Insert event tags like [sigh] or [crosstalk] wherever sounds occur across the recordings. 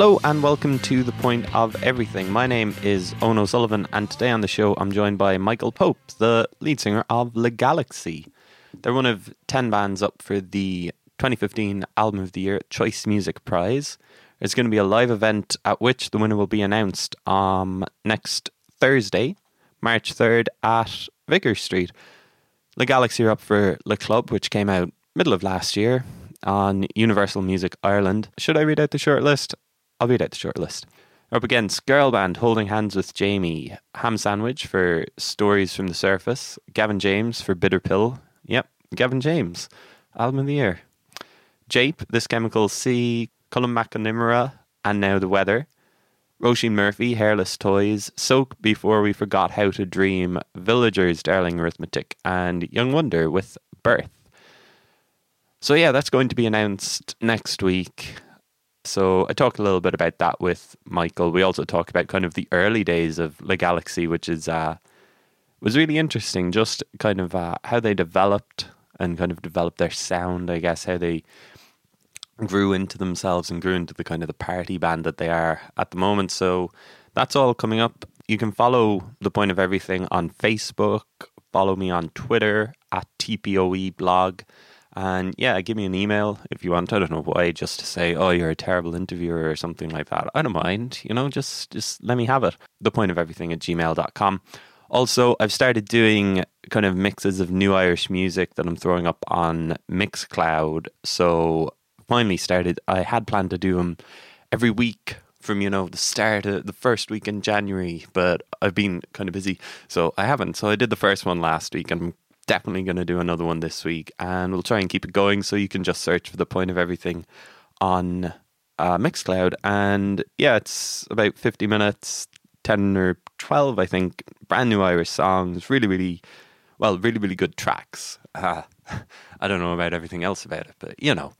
Hello and welcome to The Point of Everything. My name is Eoghan O'Sullivan, and today on the show I'm joined by Michael Pope, the lead singer of Le Galaxie. They're one of 10 bands up for the 2015 Album of the Year Choice Music Prize. There's going to be a live event at which the winner will be announced um, next Thursday, March 3rd at Vicar Street. The Galaxie are up for Le Club, which came out middle of last year on Universal Music Ireland. Should I read out the short list? I'll read out the short list. Up against Girl Band Holding Hands with Jamie, Ham Sandwich for Stories from the Surface, Gavin James for Bitter Pill. Yep, Gavin James, Album of the Year. Jape, This Chemical Sea, Colin McNamara, and Now the Weather. Roisin Murphy, Hairless Toys, Soak Before We Forgot How to Dream, Villagers, Darling Arithmetic, and Young Wonder with Birth. So, yeah, that's going to be announced next week. So, I talk a little bit about that with Michael. We also talk about kind of the early days of Le Galaxie, which is uh, was really interesting. Just kind of uh, how they developed and kind of developed their sound. I guess how they grew into themselves and grew into the kind of the party band that they are at the moment. So that's all coming up. You can follow the point of everything on Facebook. Follow me on Twitter at TPOE blog. And yeah, give me an email if you want. I don't know why, just to say, oh, you're a terrible interviewer or something like that. I don't mind, you know, just just let me have it. The point of everything at gmail.com. Also, I've started doing kind of mixes of new Irish music that I'm throwing up on Mixcloud. So finally started. I had planned to do them every week from you know the start of the first week in January, but I've been kind of busy, so I haven't. So I did the first one last week, and I'm definitely going to do another one this week, and we'll try and keep it going. So you can just search for the point of everything on uh, Mixcloud, and yeah, it's about fifty minutes, ten or twelve, I think. Brand new Irish songs, really, really, well, really, really good tracks. Uh, [laughs] I don't know about everything else about it, but you know.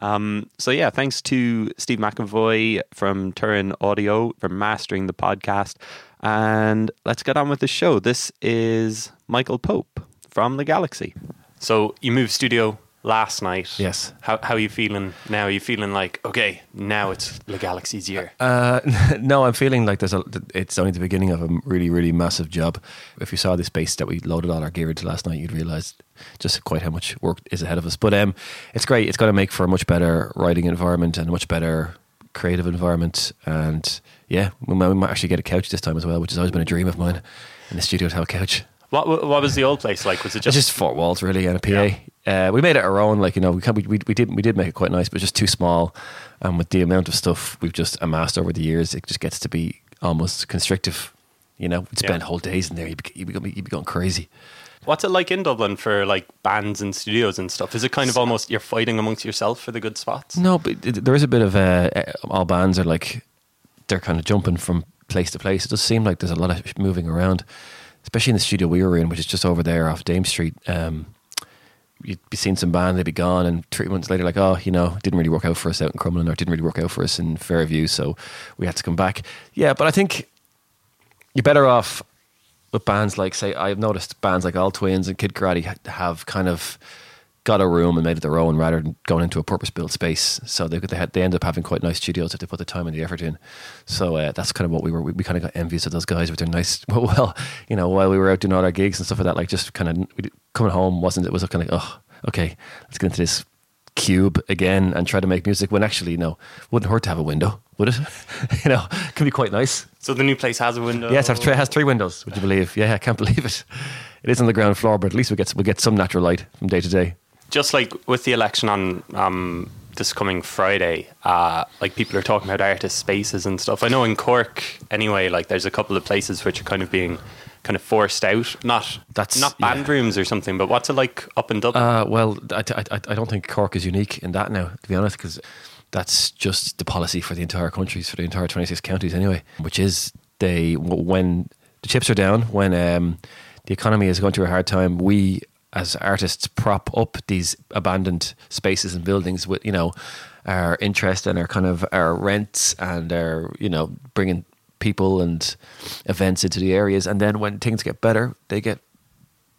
Um, so yeah, thanks to Steve McAvoy from Turin Audio for mastering the podcast. And let's get on with the show. This is Michael Pope from the Galaxie. So you moved studio last night. Yes. How how are you feeling now? Are you feeling like okay, now it's the Galaxie's year? Uh, [laughs] no, I'm feeling like there's a. It's only the beginning of a really, really massive job. If you saw the space that we loaded all our gear into last night, you'd realise just quite how much work is ahead of us. But um, it's great. It's going to make for a much better writing environment and a much better creative environment. And yeah, we might, we might actually get a couch this time as well, which has always been a dream of mine in the studio to have a couch. What what was the old place like? Was it just just four walls really and a PA. Uh, we made it our own. Like you know, we, we we we did we did make it quite nice, but just too small. And with the amount of stuff we've just amassed over the years, it just gets to be almost constrictive. You know, we'd spend Yeah. whole days in there. You'd be, you'd, be, going- you'd be going crazy. What's it like in Dublin for like bands and studios and stuff? Is it kind of almost you're fighting amongst yourself for the good spots? No, but there is a bit of uh, uh, all bands are like they're kind of jumping from place to place. It does seem like there's a lot of moving around, especially in the studio we were in, which is just over there off Dame Street. Um, you'd be seeing some band, they'd be gone, and three months later, like, oh, you know, didn't really work out for us out in Crumlin, or didn't really work out for us in Fairview, so we had to come back. Yeah, but I think you're better off with bands like, say, I've noticed bands like All Tvvins and Kid Karate have kind of got a room and made it their own rather than going into a purpose-built space. So they they, had, they end up having quite nice studios if they put the time and the effort in. So uh, that's kind of what we were. We, we kind of got envious of those guys with their nice. [laughs] Well, well, you know, while we were out doing all our gigs and stuff like that, like just kind of coming home wasn't it was kind of like oh okay let's get into this cube again and try to make music when actually no wouldn't hurt to have a window would it [laughs] you know it [laughs] can be quite nice So the new place has a window. Yes, it has three, it has three windows. Would you believe? Yeah, I can't believe it. It is on the ground floor, but at least we get we get some natural light from day to day. Just like with the election on um, this coming Friday, uh, like people are talking about artist spaces and stuff. I know in Cork, anyway, like there's a couple of places which are kind of being kind of forced out. Not That's- not band yeah. rooms or something, but what's it like up in Dublin? Uh, well, I, I, I don't think Cork is unique in that now, to be honest, because that's just the policy for the entire countries, for the entire 26 counties anyway, which is they, when the chips are down, when um, the economy is going through a hard time, we as artists prop up these abandoned spaces and buildings with, you know, our interest and our kind of our rents and our, you know, bringing people and events into the areas. And then when things get better, they get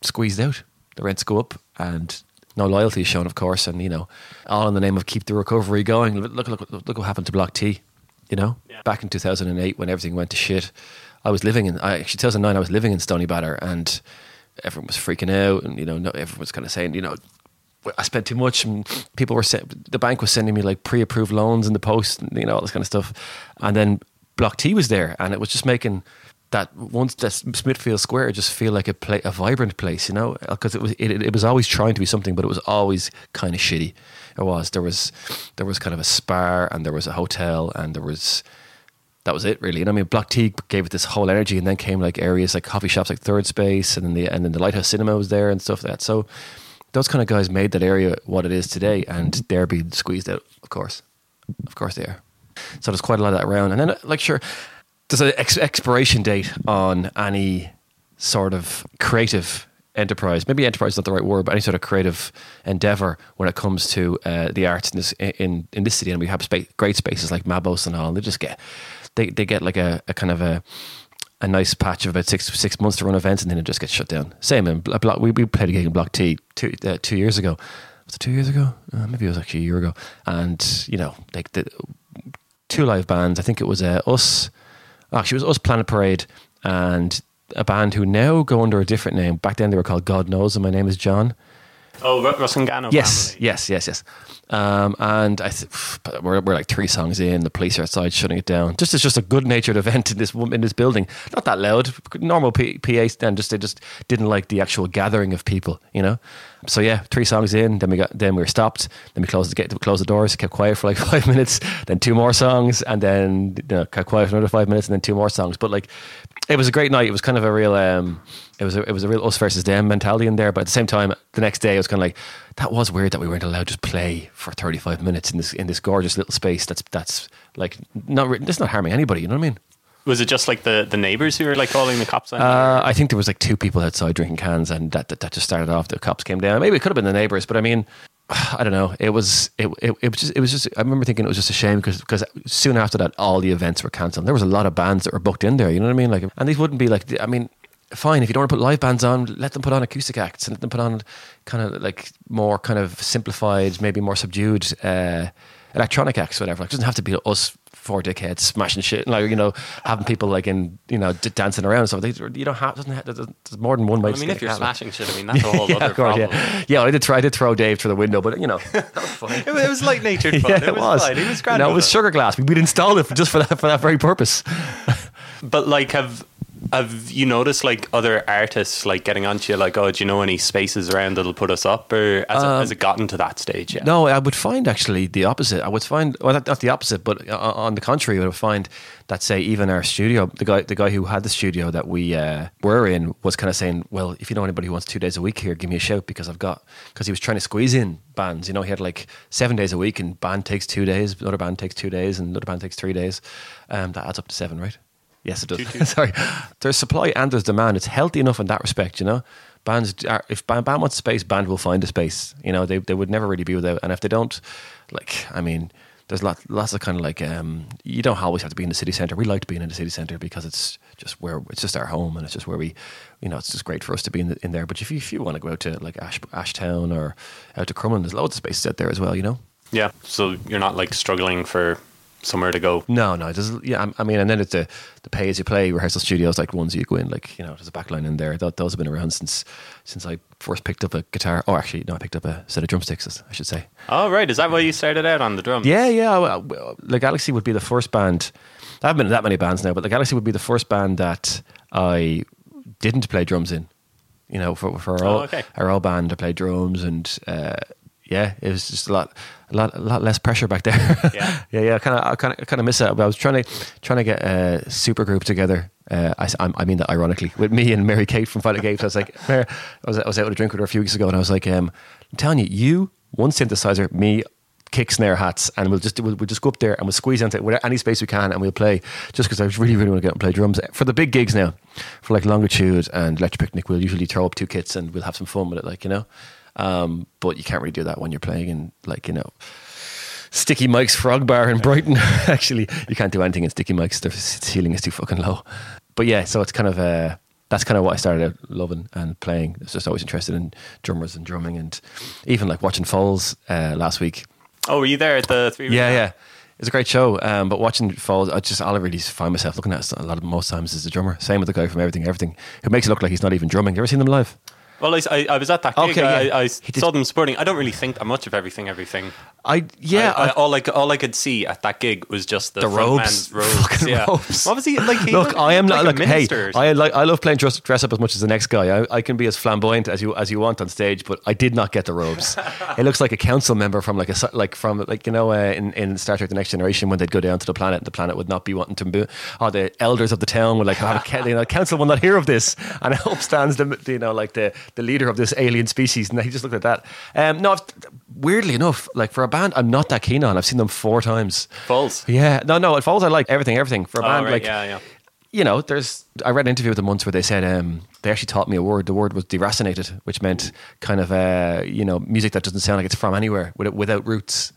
squeezed out. The rents go up and no loyalty is shown, of course, and you know, all in the name of keep the recovery going. Look, look, look, look what happened to Block T. You know, Yeah. back in 2008 when everything went to shit, I was living in. I, actually, 2009, I was living in Stoneybatter, and everyone was freaking out, and you know, no, everyone was kind of saying, you know. I spent too much, and people were sen- the bank was sending me like pre-approved loans in the post, and, you know all this kind of stuff. And then Block T was there, and it was just making that once that Smithfield Square just feel like a play, a vibrant place, you know, because it was it, it was always trying to be something, but it was always kind of shitty. It was there was there was kind of a spa, and there was a hotel, and there was that was it really. And I mean, Block T gave it this whole energy, and then came like areas like coffee shops like Third Space, and then the and then the Lighthouse Cinema was there and stuff like that. So those kind of guys made that area what it is today, and they're being squeezed out, of course, of course they are. So there's quite a lot of that around, and then like sure, there's an ex- expiration date on any sort of creative enterprise. Maybe enterprise is not the right word, but any sort of creative endeavor when it comes to uh, the arts in this in in this city. And we have great spaces like Mabos and all. And they just get they they get like a, a kind of a a nice patch of about six six months to run events, and then it just gets shut down. Same in Block. We, we played a gig in Block T two uh, two years ago. Was it two years ago? Uh, maybe it was actually a year ago. And you know, like the two live bands. I think it was uh, us. Actually, it was us, Planet Parade, and a band who now go under a different name. Back then, they were called God Knows, and my name is John. Oh, Rusangano Yes, family. yes, yes, yes. Um, and I th- we're, we're like three songs in. The police are outside shutting it down. Just it's just a good natured [laughs] event in this in this building. Not that loud, normal P- PA stand. Just they just didn't like the actual gathering of people. You know. So yeah, three songs in. Then we got then we were stopped. Then we closed the gate, closed the doors, kept quiet for like [laughs] five minutes. Then two more songs, and then you know, kept quiet for another five minutes, and then two more songs. But like, it was a great night. It was kind of a real. Um, it was a, it was a real us versus them mentality in there. But at the same time, the next day, it was kind of like that was weird that we weren't allowed to just play for thirty five minutes in this in this gorgeous little space. That's that's like not that's not harming anybody. You know what I mean? Was it just like the, the neighbors who were like calling the cops on? Uh, I think there was like two people outside drinking cans, and that, that that just started off. The cops came down. Maybe it could have been the neighbors, but I mean, [sighs] I don't know. It was it, it, it was just it was just. I remember thinking it was just a shame because because soon after that, all the events were cancelled. There was a lot of bands that were booked in there. You know what I mean? Like, and these wouldn't be like. I mean, fine if you don't want to put live bands on, let them put on acoustic acts and let them put on kind of like more kind of simplified, maybe more subdued uh, electronic acts, whatever. Like, it doesn't have to be us four dickheads smashing shit, and like you know, having people like in you know d- dancing around. So they, you don't have doesn't have, there's there's more than one way. I mean, skin if you're cat, like. smashing shit, I mean, that's a whole [laughs] yeah, other of course, problem. yeah, yeah. I did try. to throw Dave through the window, but you know, [laughs] that was [laughs] funny. It was, it was light natured fun. yeah, it was, fine. It was grand. No, it was sugar glass. We- We'd installed it for, just for that for that very purpose. But like, have have you noticed like other artists like getting onto you like, oh, do you know any spaces around that'll put us up, or has, it, has it gotten to that stage yet? Um, No, I would find actually the opposite. I would find, well, not, not the opposite, but uh, on the contrary, I would find that say even our studio, the guy, the guy who had the studio that we uh, were in, was kind of saying, well, if you know anybody who wants two days a week here, give me a shout because I've got because he was trying to squeeze in bands. You know, he had like seven days a week, and band takes two days, another band takes two days, and another band takes three days. Um, that adds up to seven, right? Yes, it does. Two, two. [laughs] Sorry, there's supply and there's demand. It's healthy enough in that respect, you know. Bands, are, if band, band wants space, band will find a space. You know, they they would never really be without. And if they don't, like, I mean, there's lot, lots of kind of like, um, you don't always have to be in the city centre. We like being in the city centre because it's just where it's just our home and it's just where we, you know, it's just great for us to be in, the, in there. But if you if you want to go out to like Ash, Ashtown or out to Crumlin, there's loads of spaces out there as well. You know. Yeah, so you're not like struggling for somewhere to go. No, no. There's, yeah, I- mean, and then it's the the pay as you play rehearsal studios, like ones you go in, like you know, there's a backline in there. Th- those have been around since since I first picked up a guitar. Oh, actually, no, I picked up a set of drumsticks, I should say. Oh, right. Is that why you started out on the drums? Yeah, yeah. The Galaxie would be the first band. I haven't been in that many bands now, but the Galaxie would be the first band that I didn't play drums in. You know, for for our, Oh, okay. our old band, I played drums, and uh, yeah, it was just a lot, a lot, a lot less pressure back there. [laughs] Yeah. yeah, yeah. Kind of, I kind of, kind of miss it. But I was trying to, trying to get a super group together. Uh, I, I mean that ironically with me and Mary Kate from Fight Like Apes. I was like, [laughs] Mary, I was, I was out with a drink with her a few weeks ago, and I was like, um, I'm telling you, you one synthesizer, me kick snare hats, and we'll just we'll, we'll just go up there and we'll squeeze into it any space we can, and we'll play. Just because I really really want to get and play drums for the big gigs now, for like Longitude and Electric Picnic. We'll usually throw up two kits and we'll have some fun with it, like you know. Um, but you can't really do that when you're playing in like you know. Sticky Mike's Frog Bar in Brighton. [laughs] Actually, you can't do anything in Sticky Mike's. The ceiling is too fucking low. But yeah, so it's kind of uh, that's kind of what I started out loving and playing. I was just always interested in drummers and drumming, and even like watching Foals uh, last week. Oh, were you there at the three? Yeah, yeah, It's a great show, um, but watching Foals, I just all I really find myself looking at a lot of most times is the drummer. Same with the guy from Everything Everything, who makes it look like he's not even drumming. Have you ever seen them live? Well, I, I, I was at that gig. Okay, I, yeah. I did- saw them sporting. I don't really think that much of everything. Everything. I yeah, I, I, I- all I c- all I could see at that gig was just the, The robes. robes. [laughs] Yeah. robes. What was he like? He Look, I am like not a like hey. I like I love playing dress, dress up as much as the next guy. I, I can be as flamboyant as you as you want on stage, but I did not get the robes. [laughs] it looks like a council member from like a like from like you know uh, in in Star Trek: The Next Generation when they'd go down to the planet, and the planet would not be wanting to be. Oh, the elders of the town would like have a you know, council will not hear of this, and up stands the you know like the the leader of this alien species, and he just looked at that. Um, no, I've, weirdly enough, like for a band, I'm not that keen on. I've seen them four times. Foals. Yeah, no, no, it Foals. I like everything, everything for a Oh, band. right, like, yeah, yeah. you know, there's. I read an interview with them once where they said um, they actually taught me a word. The word was deracinated, which meant kind of uh, you know music that doesn't sound like it's from anywhere without roots.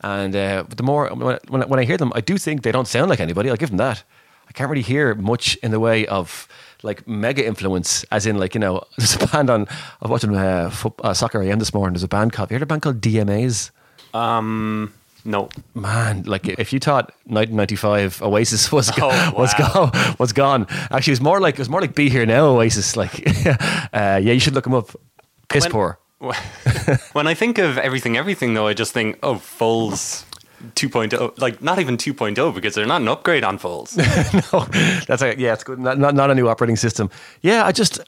And uh, the more when, when I- when I hear them, I do think they don't sound like anybody. I'll give them that. I can't really hear much in the way of like mega influence, as in like you know, [laughs] there's a band on. I was watching uh, foot, uh, soccer AM this morning. There's a band called. You heard a band called DMAs? Um, no. Man, like if you thought 1995 Oasis was go- Oh, [laughs] was wow. gone, was gone. Actually, it was more like it was more like Be Here Now Oasis. Like, [laughs] uh, yeah, you should look them up. Piss When- poor. when I think of everything, everything though, I just think, oh, Foals 2.0. Like not even 2.0 because they're not an upgrade on Foals. [laughs] no, that's a, yeah, it's good. Not, not not a new operating system. Yeah, I just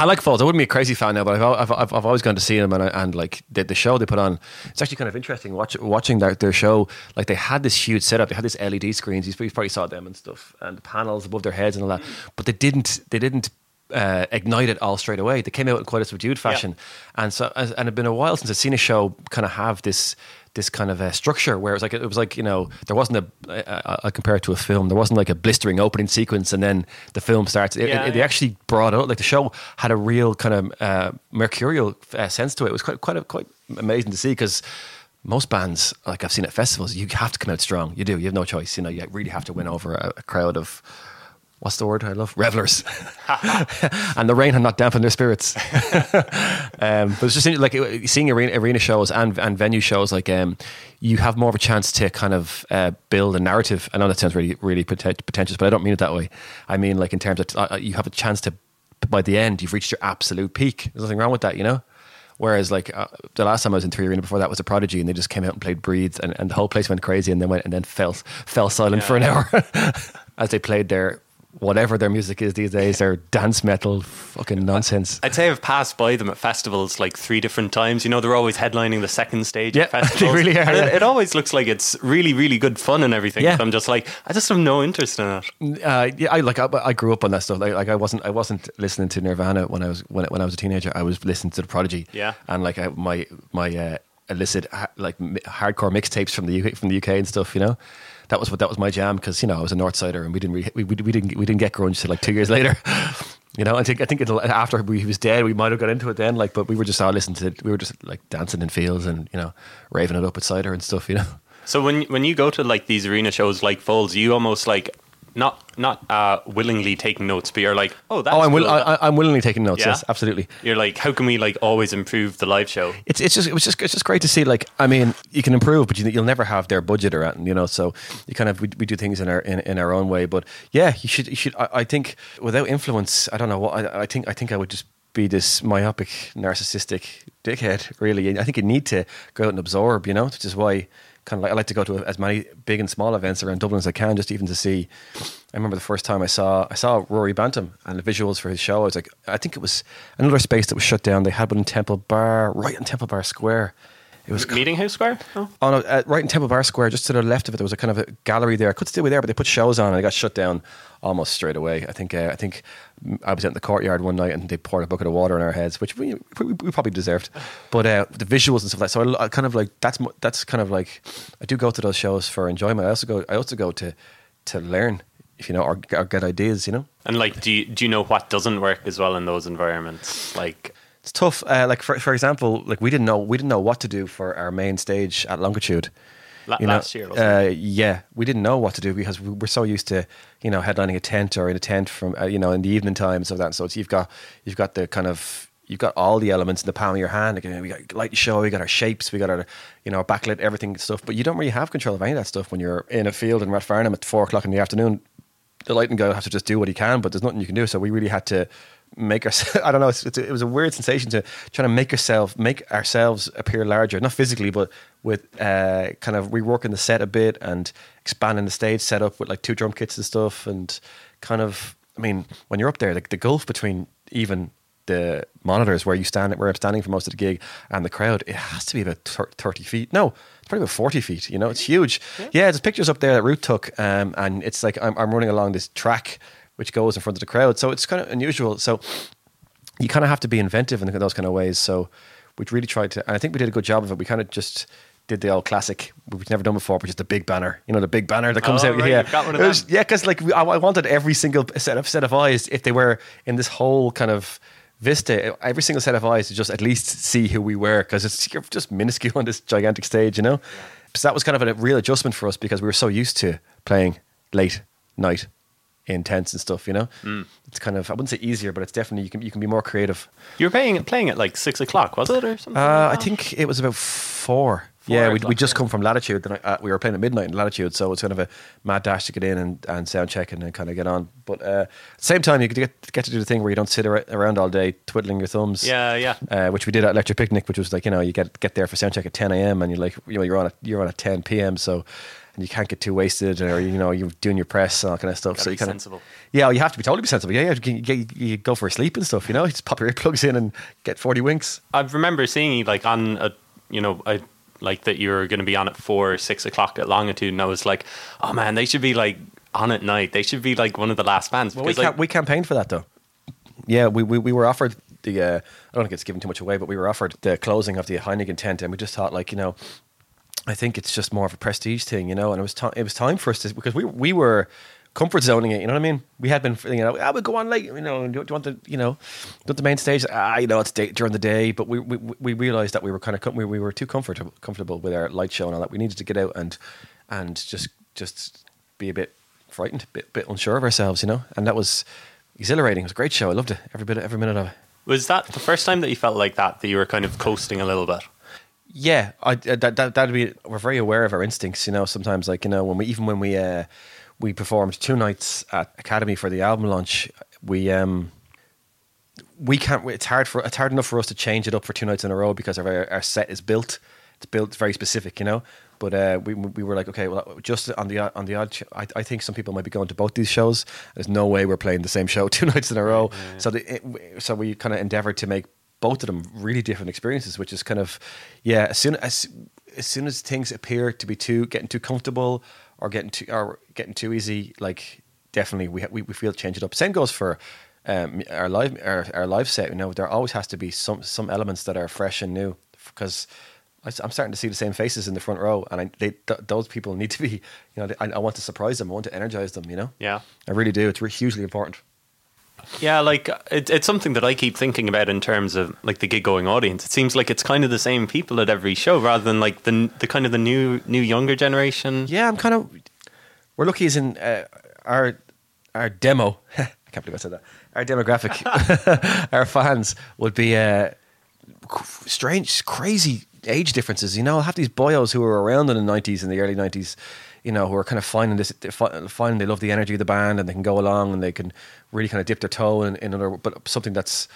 I like Foals. I wouldn't be a crazy fan now, but I've I've, I've, always gone to see them, and, I, and like the, the show they put on, it's actually kind of interesting watch, watching their, their show. Like they had this huge setup, they had these LED screens. You probably saw them and stuff, and the panels above their heads and all that. But they didn't they didn't uh, ignite it all straight away. They came out in quite a subdued fashion, and so and it's been a while since I've seen a show kind of have this this kind of uh, structure where it was like it was like you know there wasn't a I, compare it to a film there wasn't like a blistering opening sequence and then the film starts. It, Yeah, it- they yeah. actually brought out like the show had a real kind of uh, mercurial uh, sense to it. It was quite quite a, quite amazing to see because most bands like I've seen at festivals you have to come out strong. You do. You have no choice. You know you really have to win over a, a crowd of what's the word I love? Revelers. [laughs] And the rain had not dampened their spirits. [laughs] Um, but it's just like seeing arena, arena shows and, and venue shows like um, you have more of a chance to kind of uh, build a narrative. I know that sounds really really pretentious but I don't mean it that way. I mean like in terms of uh, you have a chance to by the end you've reached your absolute peak. There's nothing wrong with that you know? Whereas, like uh, the last time I was in Three Arena before that was a Prodigy, and they just came out and played Breathe, and, and the whole place went crazy, and then went and then fell fell silent Yeah. for an hour [laughs] as they played their whatever their music is these days, their dance metal fucking nonsense. I'd say I've passed by them at festivals like three different times. You know, they're always headlining the second stage Yeah, at [laughs] they festivals. really are, yeah. It, it always looks like it's really, really good fun and everything. Yeah. But I'm just like, I just have no interest in it. Uh, yeah, I like I, I grew up on that stuff. Like, like I wasn't I wasn't listening to Nirvana when I was when, when I was a teenager. I was listening to the Prodigy. Yeah. and like I, my my uh, illicit like hardcore mixtapes from the UK from the UK and stuff. You know, that was what that was my jam because you know I was a North Sider and we didn't really, we, we, we didn't we didn't get grunge till like two years later. [laughs] You know, I think I think it'll, after we, he was dead, we might have got into it then. Like, but we were just all listening to it. We were just like dancing in fields and you know raving it up with cider and stuff. You know. So when when you go to like these arena shows like Foals, you almost like not not uh, willingly taking notes, but you're like, oh, that's oh, I'm will, cool. I, I'm willingly taking notes. Yeah? Yes, absolutely. You're like, how can we like always improve the live show? it's it's just it was just it's just great to see. Like, I mean, you can improve, but you, you'll never have their budget or anything, you know. So you kind of we, we do things in our in, in our own way. But yeah, you should you should. I, I think without influence, I don't know what I, I think. I think I would just be this myopic, narcissistic dickhead. Really, I think you need to go out and absorb. You know, which is why. Kind of like I like to go to as many big and small events around Dublin as I can, just even to see. I remember the first time I saw I saw Rory Bantam and the visuals for his show. I was like, I think it was another space that was shut down. They had one in Temple Bar, right in Temple Bar Square. It was Meeting House Square? Oh. on a, uh, right in Temple Bar Square, just to the left of it. There was a kind of a gallery there. I could still be there, but they put shows on and it got shut down almost straight away. I think uh, I think I was out in the courtyard one night and they poured a bucket of water on our heads, which we, we, we probably deserved. But uh, the visuals and stuff like that. So I, I kind of like that's that's kind of like I do go to those shows for enjoyment. I also go I also go to to learn, if you know, or, or get ideas. You know. And like, do you, do you know what doesn't work as well in those environments? Like, It's tough. Uh, like for for example, like we didn't know we didn't know what to do for our main stage at Longitude. La- You know, last year, wasn't uh, yeah, we didn't know what to do because we we're so used to you know headlining a tent or in a tent from uh, you know in the evening times of that. So it's, you've got you've got the kind of you've got all the elements in the palm of your hand. Like, we got light show, we got our shapes, we got our you know our backlit, everything stuff. But you don't really have control of any of that stuff when you're in a field in Rathfarnham at four o'clock in the afternoon. The lighting guy will have to just do what he can, but there's nothing you can do. So we really had to make ourselves. [laughs] I don't know. It's, it's, it was a weird sensation to try to make yourself make ourselves appear larger, not physically, but with uh, kind of reworking the set a bit and expanding the stage setup with like two drum kits and stuff, and kind of. I mean, when you're up there, like the gulf between even the monitors where you stand, where I'm standing for most of the gig, and the crowd, it has to be about thirty feet. No, it's probably about forty feet. You know, it's huge. Yeah, yeah there's pictures up there that root took, um, and it's like I'm, I'm running along this track which goes in front of the crowd. So it's kind of unusual. So you kind of have to be inventive in those kind of ways. So we really tried to, and I think we did a good job of it. We kind of just did the old classic we've never done before, which is the big banner. You know, the big banner that comes oh, out. Right, yeah, was, yeah, because like I, I wanted every single set of set of eyes if they were in this whole kind of vista, every single set of eyes to just at least see who we were because it's you're just minuscule on this gigantic stage, you know. So that was kind of a real adjustment for us because we were so used to playing late night in tents and stuff. You know, mm. it's kind of I wouldn't say easier, but it's definitely you can you can be more creative. You were playing playing at like six o'clock, was it, or something? Uh, like I think it was about four yeah, we we just come from Latitude. Then uh, we were playing at midnight in Latitude, so it's kind of a mad dash to get in and, and sound check and then kind of get on. But uh, at the same time, you get get to do the thing where you don't sit around all day twiddling your thumbs. Yeah, yeah. Uh, which we did at Electric Picnic, which was like you know you get get there for sound check at ten a.m. and you're like you know you're on a, you're on at ten p.m. So and you can't get too wasted, or you know you're doing your press and all kind of stuff. so you kind of yeah, well, you have to be totally be sensible. Yeah, yeah, you, you, you, go for a sleep and stuff. You know, you just pop your earplugs in and get forty winks. I remember seeing you like on a you know a like that you were going to be on at four or six o'clock at longitude, and I was like, oh man, they should be like on at night. They should be like one of the last bands. Well, we, like, we campaigned for that though. Yeah, we, we, we were offered the. Uh, I don't think it's giving too much away, but we were offered the closing of the Heineken tent, and we just thought like you know, I think it's just more of a prestige thing, you know. And it was time. It was time for us to because we we were comfort zoning it. You know what I mean? We had been, you know, I ah, would go on late. You know, do, you want the, you know, do the main stage? Ah, you know, it's day, during the day. But we, we we realized that we were kind of we, we were too comfortable comfortable with our light show and all that. We needed to get out and and just just be a bit frightened, a bit bit unsure of ourselves. You know, and that was exhilarating. It was a great show. I loved it. Every bit, every minute of it. Was that the first time that you felt like that? That you were kind of coasting a little bit. Yeah, I, that that that'd be. We're very aware of our instincts, you know. Sometimes, like you know, when we even when we uh, we performed two nights at Academy for the album launch. We um, we can't. It's hard for it's hard enough for us to change it up for two nights in a row because our our set is built. It's built very specific, you know. But uh, we we were like, okay, well, just on the on the odd, I, I think some people might be going to both these shows. There's no way we're playing the same show [laughs] two nights in a row. Yeah. So the, it, so we kind of endeavored to make both of them really different experiences, which is kind of yeah. As soon as as soon as things appear to be too getting too comfortable or getting too or getting too easy, like definitely we we, we feel change it up. Same goes for um, our live our, our live set. You know, there always has to be some some elements that are fresh and new because. I'm starting to see the same faces in the front row, and I, they, th- those people need to be, you know, they, I, I, want to surprise them. I want to energize them. You know, yeah, I really do. It's hugely important. Yeah, like it, it's something that I keep thinking about in terms of like the gig going audience. It seems like it's kind of the same people at every show, rather than like the the kind of the new new younger generation. Yeah, I'm kind of we're lucky as in uh, our our demo. [laughs] I can't believe I said that. Our demographic, [laughs] our fans would be uh, strange, crazy age differences. You know, I'll have these boyos who were around in the nineties and the early nineties. You know, who are kind of finding this, finding they love the energy of the band and they can go along and they can really kind of dip their toe in, in another, but something that's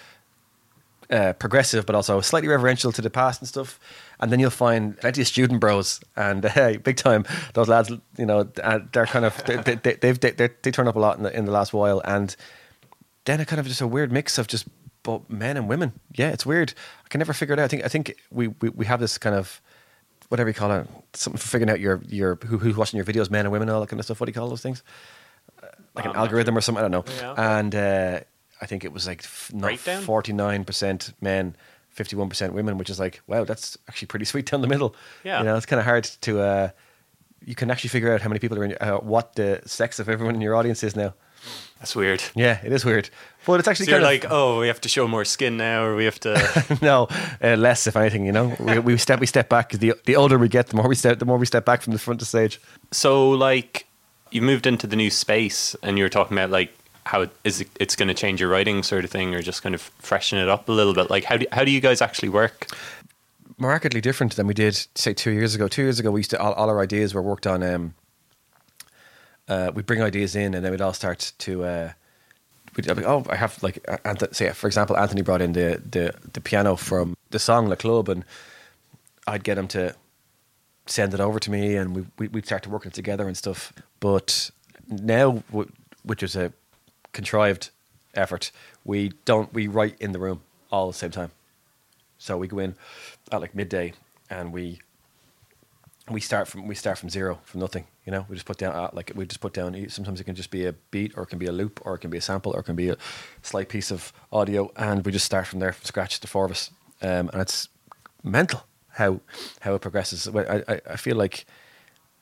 uh, progressive, but also slightly reverential to the past and stuff. And then you'll find plenty of student bros, and [laughs] hey, big time. Those lads, you know, uh, they're kind of they, they, they've they, they turn up a lot in the, in the last while, and then it kind of just a weird mix of just both men and women. Yeah, it's weird. I can never figure it out. I think I think we we, we have this kind of whatever you call it, something for figuring out your your who, who's watching your videos, men and women, all that kind of stuff. What do you call those things? Uh, like an algorithm or something. I don't know. Yeah. And uh, I think it was like forty nine percent men, fifty one percent women, which is like wow, that's actually pretty [laughs] sweet down the middle. Yeah, you know, it's kind of hard to. Uh, you can actually figure out how many people are in, uh, what the sex of everyone in your audience is now. That's weird. Yeah, it is weird, but it's actually so kind of like, oh, we have to show more skin now, or we have to [laughs] no uh, less, if anything. You know, [laughs] we, we step we step back. The the older we get, the more we step the more we step back from the front of the stage. So, like, you moved into the new space, and you were talking about like how it, is it, it's going to change your writing sort of thing, or just kind of freshen it up a little bit? Like how do how do you guys actually work? markedly different than we did say two years ago. Two years ago, we used to all, all our ideas were worked on. Um, uh, we bring ideas in, and then we'd all start to. Uh, we'd be, oh, I have like uh, say for example, Anthony brought in the, the the piano from the song La Club, and I'd get him to send it over to me, and we, we we'd start to working it together and stuff. But now, which is a contrived effort, we don't we write in the room all at the same time. So we go in at like midday, and we we start from we start from zero from nothing. You know, we just put down uh, like we just put down. Sometimes it can just be a beat, or it can be a loop, or it can be a sample, or it can be a slight piece of audio, and we just start from there from scratch. The four of us, um, and it's mental how how it progresses. I, I feel like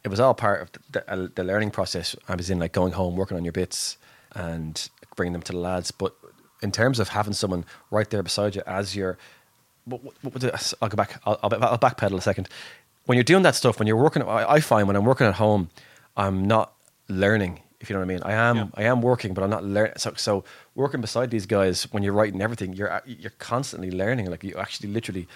it was all part of the, the, the learning process. I was in like going home, working on your bits, and bringing them to the lads. But in terms of having someone right there beside you as you're what, what, what, I'll go back. I'll, I'll backpedal a second. When you're doing that stuff, when you're working, I, I, find when I'm working at home, I'm not learning. If you know what I mean, I am. Yeah. I am working, but I'm not learning. So, so working beside these guys, when you're writing everything, you're uh, you're constantly learning. Like you actually, literally,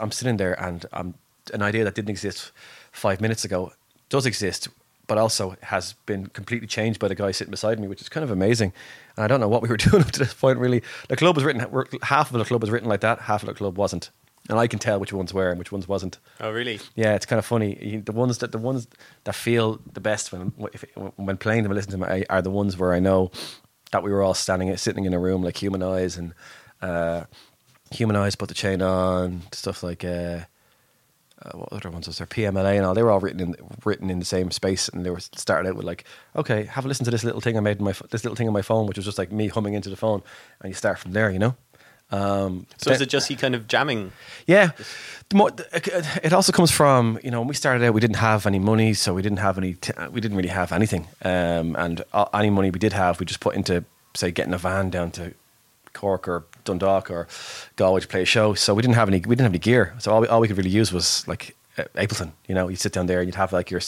I'm sitting there and I'm an idea that didn't exist five minutes ago does exist, but also has been completely changed by the guy sitting beside me, which is kind of amazing. And I don't know what we were [laughs] doing up to this point. Really, the club was written. Half of the club was written like that. Half of the club wasn't, and I can tell which ones were and which ones wasn't. Oh, really? Yeah, it's kind of funny. The ones that the ones that feel the best when if, when playing them and listening to them are the ones where I know that we were all standing sitting in a room like human eyes and uh, human eyes put the chain on stuff like. Uh, uh, what other ones was there? PMLA and all. They were all written in written in the same space, and they were started out with like, okay, have a listen to this little thing I made in my this little thing on my phone, which was just like me humming into the phone, and you start from there, you know. Um, so is it just you kind of jamming? Yeah, it also comes from you know when we started out we didn't have any money, so we didn't have any t- we didn't really have anything, um, and any money we did have we just put into say getting a van down to Cork or Dundalk or Galway to play a show. So we didn't have any we didn't have any gear. So all we, all we could really use was like uh, Ableton. You know, you'd sit down there and you'd have like your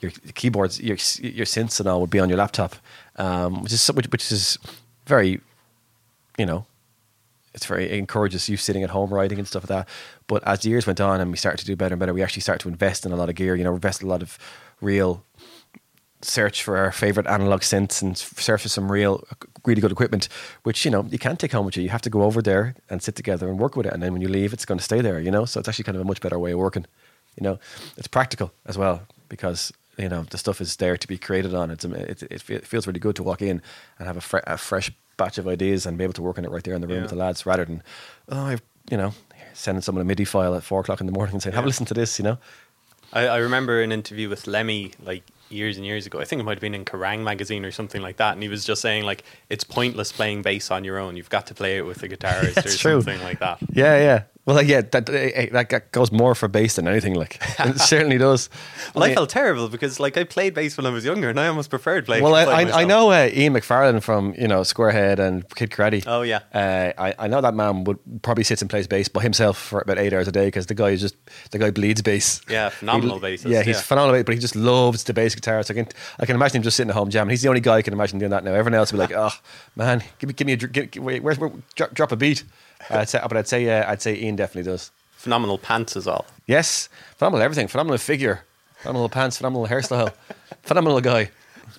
your keyboards, your your synths and all would be on your laptop, um, which is which, which is very, you know, it's very it encourages you sitting at home writing and stuff like that. But as the years went on and we started to do better and better, we actually started to invest in a lot of gear. You know, invest a lot of real search for our favorite analog synths and search for some real, uh, really good equipment, which, you know, you can't take home with you. You have to go over there and sit together and work with it. And then when you leave, it's going to stay there, you know? So it's actually kind of a much better way of working. You know, it's practical as well because, you know, the stuff is there to be created on. It's, it, it feels really good to walk in and have a, fre- a, fresh batch of ideas and be able to work on it right there in the room yeah. with the lads rather than, oh, I've, you know, sending someone a MIDI file at four o'clock in the morning and saying, have a listen to this, you know? I, I remember an interview with Lemmy like years and years ago. I think it might have been in Kerrang magazine or something like that. And he was just saying like it's pointless playing bass on your own. You've got to play it with a guitarist [laughs] or true. something like that. Yeah, yeah. Well, yeah, that that goes more for bass than anything. Like [laughs] it [laughs] certainly does. well, I, felt terrible because like I played bass when I was younger, and I almost preferred playing. Well, I, I, I, know uh, Ian McFarlane from you know Squarehead and Kid Karate. Oh yeah. Uh, I I know that man would probably sits and plays bass by himself for about eight hours a day because the guy is just the guy bleeds bass. Yeah, phenomenal bass. Yeah, he's yeah. phenomenal, but he just loves the bass guitar. So I can I can imagine him just sitting at home jamming. He's the only guy I can imagine doing that now. Everyone else would be like, oh man, give me give me a give, where's where, drop, drop a beat. I'd say, but I'd say uh, I'd say Ian definitely does phenomenal pants as well. Yes, phenomenal everything. Phenomenal figure, phenomenal pants, phenomenal hairstyle, [laughs] phenomenal guy.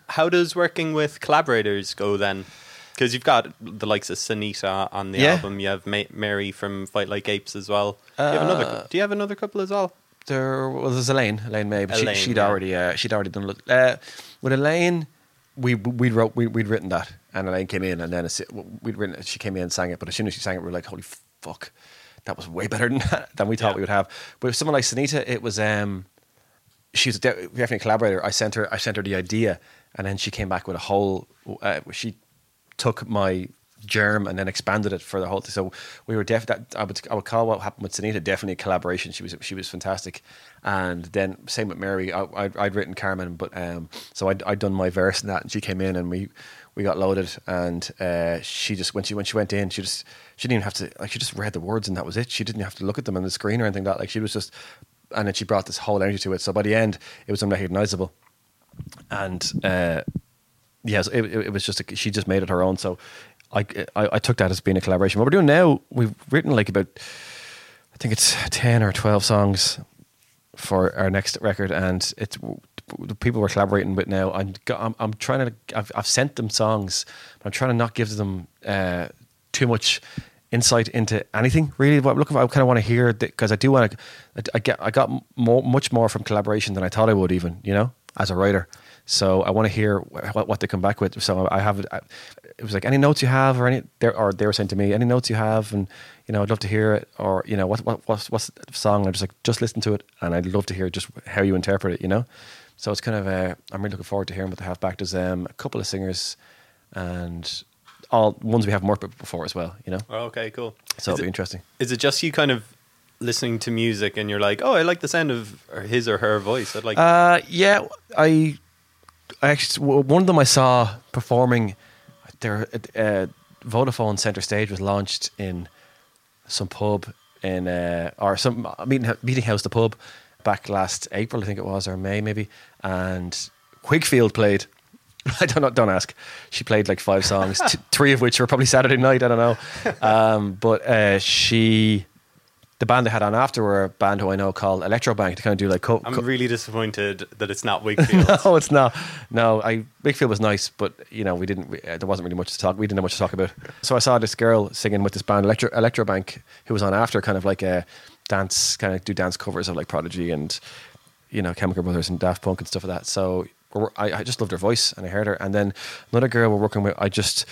How does working with collaborators go then? Because you've got the likes of Sanita on the yeah. album. You have Ma- Mary from Fight Like Apes as well. Do you, have another, uh, do you have another couple as well? There was well, Elaine, Elaine Mai, but Elaine, she, would yeah. already uh, she'd already done. Uh, with Elaine, we we wrote we, would written that, and Elaine came in, and then we'd written. She came in and sang it, but as soon as she sang it, we were like, "Holy fuck!" that was way better than [laughs] than we thought yeah. we would have. But with someone like Sanita, it was um, she was definitely a collaborator. I sent her I sent her the idea, and then she came back with a whole. Uh, she took my germ and then expanded it for the whole thing. So we were definitely. I would I would call what happened with Sanita definitely a collaboration. She was she was fantastic, and then same with Mary. I, would I'd written Carmen, but um, so I'd I'd done my verse and that, and she came in and we we got loaded, and uh, she just when she when she went in, she just she didn't even have to like she just read the words and that was it. She didn't have to look at them on the screen or anything like that. Like she was just, and then she brought this whole energy to it. So by the end, it was unrecognizable, and uh, yes, it, it, was just a, she just made it her own. So I, I I took that as being a collaboration. What we're doing now, we've written like about I think it's ten or twelve songs for our next record, and it's the people we're collaborating with now. I'm I'm, I'm trying to I've, I've sent them songs, but I'm trying to not give them uh, too much insight into anything really. What I'm looking for, I kind of want to hear because I do want to. I, get I got more, much more from collaboration than I thought I would, even you know, as a writer. So I want to hear what, what they come back with. So I have I, it was like any notes you have or any there or they were saying to me any notes you have and you know I'd love to hear it or you know what what what's, what's the song and I'm just like just listen to it and I'd love to hear just how you interpret it you know so it's kind of uh, I'm really looking forward to hearing what they have back there's um, a couple of singers and all ones we haven't worked with before as well you know Oh, okay, cool. so is, it'll be interesting is it just you kind of listening to music and you're like, oh, I like the sound of his or her voice? I'd like. Uh, yeah, I, I actually one of them I saw performing. Their uh, Vodafone Center Stage was launched in some pub in uh, or some meeting meeting house, the pub, back last April, I think it was, or May maybe, and Whigfield played. [laughs] I don't know. Don't ask. She played like five songs, t- [laughs] three of which were probably Saturday night. I don't know, um, but uh, she. The band they had on after were a band who I know called Electrobank to kind of do like co- I'm co- really disappointed that it's not [laughs] Whigfield. no, it's not. No, I Whigfield was nice, but you know we didn't. We, uh, there wasn't really much to talk. We didn't have much to talk about. So I saw this girl singing with this band Electro Electrobank, who was on after, kind of like a dance, kind of do dance covers of like Prodigy and you know Chemical Brothers and Daft Punk and stuff like that. So I, I just loved her voice and I heard her. And then another girl we're working with, I just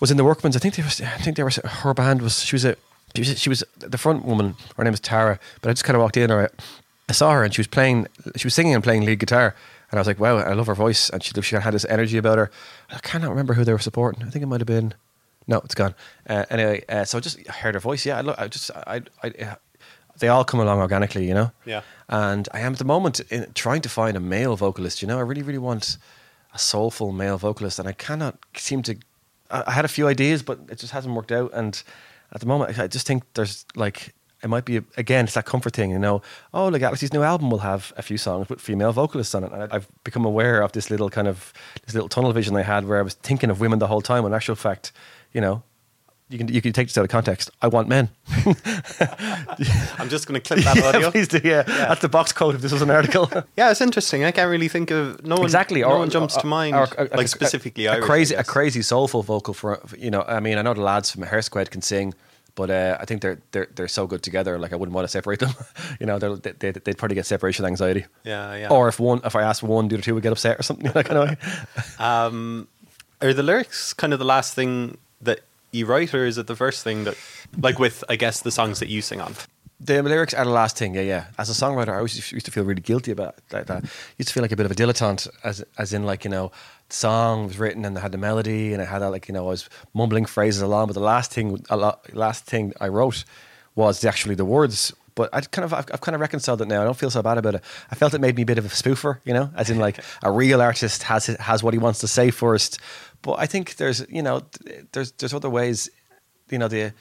was in the Workman's. I think they was. I think they were. Her band was. She was a. She was, she was the front woman. Her name was Tara. But I just kind of walked in. Or I, I saw her and she was playing. She was singing and playing lead guitar. And I was like, wow, I love her voice. And she she had this energy about her. I cannot remember who they were supporting. I think it might have been. No, it's gone. Uh, anyway, uh, so I just heard her voice. Yeah, I, lo- I just I, I, I they all come along organically, you know. Yeah. And I am at the moment in, trying to find a male vocalist. You know, I really, really want a soulful male vocalist, and I cannot seem to. I, I had a few ideas, but it just hasn't worked out. And at the moment, I just think there's like it might be again it's that comfort thing, you know. Oh, like Galaxie's new album will have a few songs with female vocalists on it. And I've become aware of this little kind of this little tunnel vision I had where I was thinking of women the whole time. When actual fact, you know, you can you can take this out of context. I want men. [laughs] I'm just going to clip that yeah, audio. please do. Yeah. that's the box code. If this was an article, [laughs] Yeah, it's interesting. I can't really think of no one. exactly. No one jumps to mind. or- or- like specifically a, Irish. I crazy, a crazy soulful vocal for you know. I mean, I know the lads from Hare Squead can sing, but uh, I think they're they're they're so good together. Like I wouldn't want to separate them. [laughs] you know, they're, they they'd, probably get separation anxiety. Yeah, yeah. Or if one, if I asked one, the other two would get upset or something. Like, kind of. Um, are the lyrics kind of the last thing that you write, or is it the first thing that, like with I guess the songs that you sing on? The lyrics are the last thing, yeah, yeah. As a songwriter, I always used to feel really guilty about that. that. used to feel like a bit of a dilettante, as as in like you know, the song was written and I had the melody and I had that like you know I was mumbling phrases along, but the last thing, a lot, last thing I wrote was actually the words. But I kind of, I've, I've kind of reconciled it now. I don't feel so bad about it. I felt it made me a bit of a spoofer, you know, as in like [laughs] a real artist has has what he wants to say first. But I think there's, you know, there's there's other ways, you know, the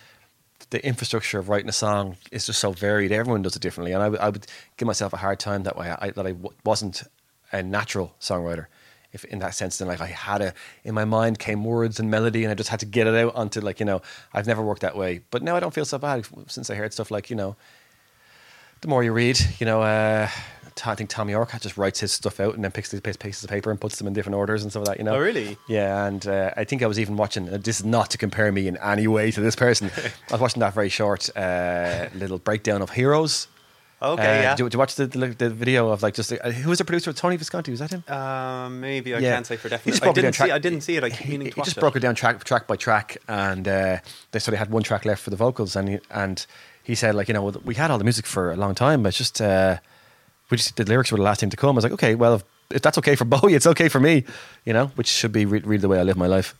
the infrastructure of writing a song is just so varied. Everyone does it differently, and I would- I would give myself a hard time that way. I, that I w- wasn't a natural songwriter, if in that sense. Then like I had a in my mind came words and melody, and I just had to get it out onto like you know. I've never worked that way, but now I don't feel so bad since I heard stuff like you know. The more you read, you know, uh, I think Thom Yorke just writes his stuff out and then picks these pieces of paper and puts them in different orders and stuff like that. You know. Oh, really? Yeah, and uh, I think I was even watching. Uh, this is not to compare me in any way to this person. [laughs] I was watching that very short uh, little breakdown of Heroes. Okay, Uh, yeah. Did you, you watch the, the the video of like just uh, who was the producer? Tony Visconti was that him? Um, maybe I Yeah. can't say for definite. I didn't track- see. I didn't see it. I keep he, meaning he just broke it down track track by track, and uh, they sort of had one track left for the vocals, and he, and he said like you know we had all the music for a long time, but it's just uh, just the lyrics were the last thing to come. I was like, okay, well if, if that's okay for [laughs] Bowie, it's okay for me, you know, which should be re- really the way I live my life.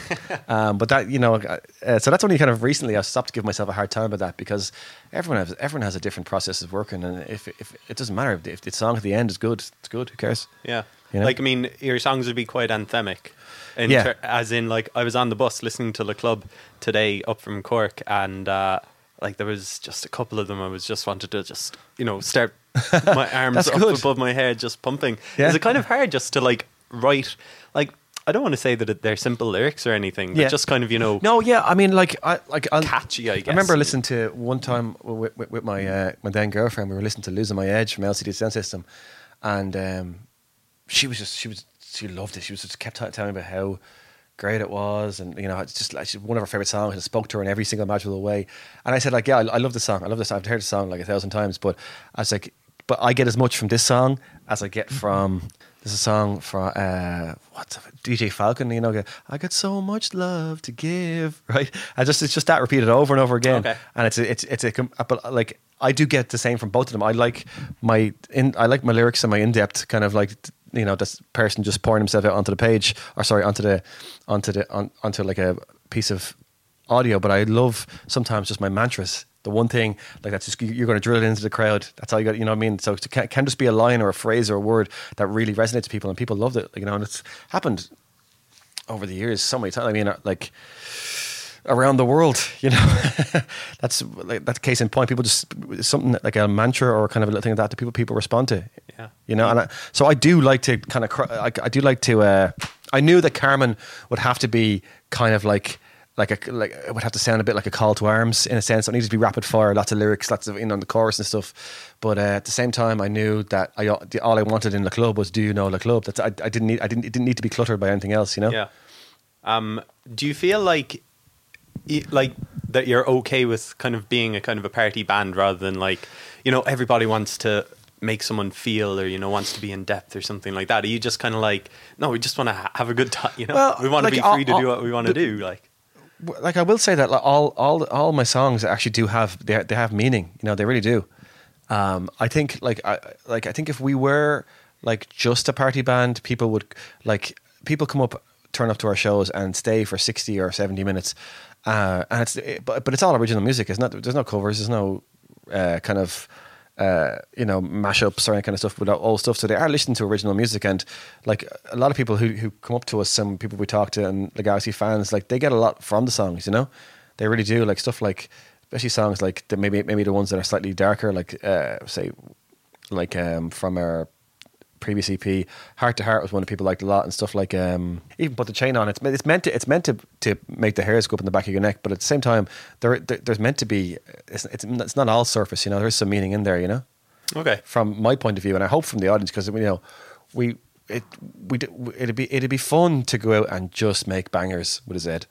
[laughs] um, but that you know, uh, so that's only kind of recently I stopped giving myself a hard time about that because everyone has everyone has a different process of working, and if if it doesn't matter if the song at the end is good, it's good. Who cares? Yeah. You know? Like I mean, your songs would be quite anthemic. In Yeah. ter- as in, like I was on the bus listening to the club today up from Cork, and uh, like there was just a couple of them. I was just wanted to just you know start my [laughs] arms up good. above my head, just pumping. Yeah. Is it kind of hard just to like write? Like I don't want to say that it- they're simple lyrics or anything, but Yeah. just kind of you know No, yeah, I mean, like, I like I'll, catchy. I guess. I remember listening to one time with, with, with my uh, my then girlfriend. We were listening to "Losing My Edge" from LCD Soundsystem, and um, she was just she was she loved it. She was just kept telling me about how great it was, and you know, it's just like one of her favorite songs. It spoke to her in every single imaginable way. And I said, like, yeah, I, I love the song. I love this. I've heard the song like a thousand times, but I was like, but I get as much from this song as I get from. There's a song from uh, what's DJ Falcon. You know, I got so much love to give, [laughs] right? I just it's just that repeated over and over again, Okay. and it's a, it's it's a but like I do get the same from both of them. I like my in I like my lyrics and my in depth kind of like you know this person just pouring himself out onto the page or sorry onto the onto the on, onto like a piece of audio. But I love sometimes just my mantras. The one thing like that's just you're going to drill it into the crowd. That's all you got. You know what I mean? So it can, can just be a line or a phrase or a word that really resonates to people and people loved it. You know, and it's happened over the years so many times. I mean, uh, like around the world, [laughs] you know, that's like that's case in point. People just something like a mantra or kind of a little thing like that that people people respond to. Yeah. you know, and I, so I do like to kind of I, I do like to. Uh, I knew that Carmen would have to be kind of like. Like a like it would have to sound a bit like a call to arms in a sense. It needed to be rapid fire, lots of lyrics, lots of in on the chorus and stuff. But uh, at the same time, I knew that I the, all I wanted in the club was "Do you know the club?" That's I, I didn't need I didn't it didn't need to be cluttered by anything else. You know. Yeah. Um, do you feel like, like that you're okay with kind of being a kind of a party band rather than like, you know, everybody wants to make someone feel or you know wants to be in depth or something like that? Are you just kind of like, no, we just want to ha- have a good time, you know? Well, we want like, to be all- free to all- do what we want to do, like. Like I will say that like, all all all my songs actually do have they they have meaning. You know, they really do. Um, I think like I like I think if we were like just a party band, people would like people come up, turn up to our shows and stay for sixty or seventy minutes, uh, and it's it, but but it's all original music. It's not there's no covers. There's no uh, kind of uh, you know mashups or any kind of stuff without old stuff. So they are listening to original music, and like a lot of people who who come up to us, some people we talk to, and the Galaxie fans, like they get a lot from the songs. You know, they really do. Like stuff like especially songs like the, maybe maybe the ones that are slightly darker, like uh, say like um, from our previous EP, Heart to Heart was one that people liked a lot, and stuff like um, even put the chain on. It's it's meant to it's meant to to make the hairs go up in the back of your neck, but at the same time, there, there there's meant to be it's, it's it's not all surface. You know, there is some meaning in there. You know, Okay. from my point of view, and I hope from the audience because you know we it we it'd be it'd be fun to go out and just make bangers with a Z.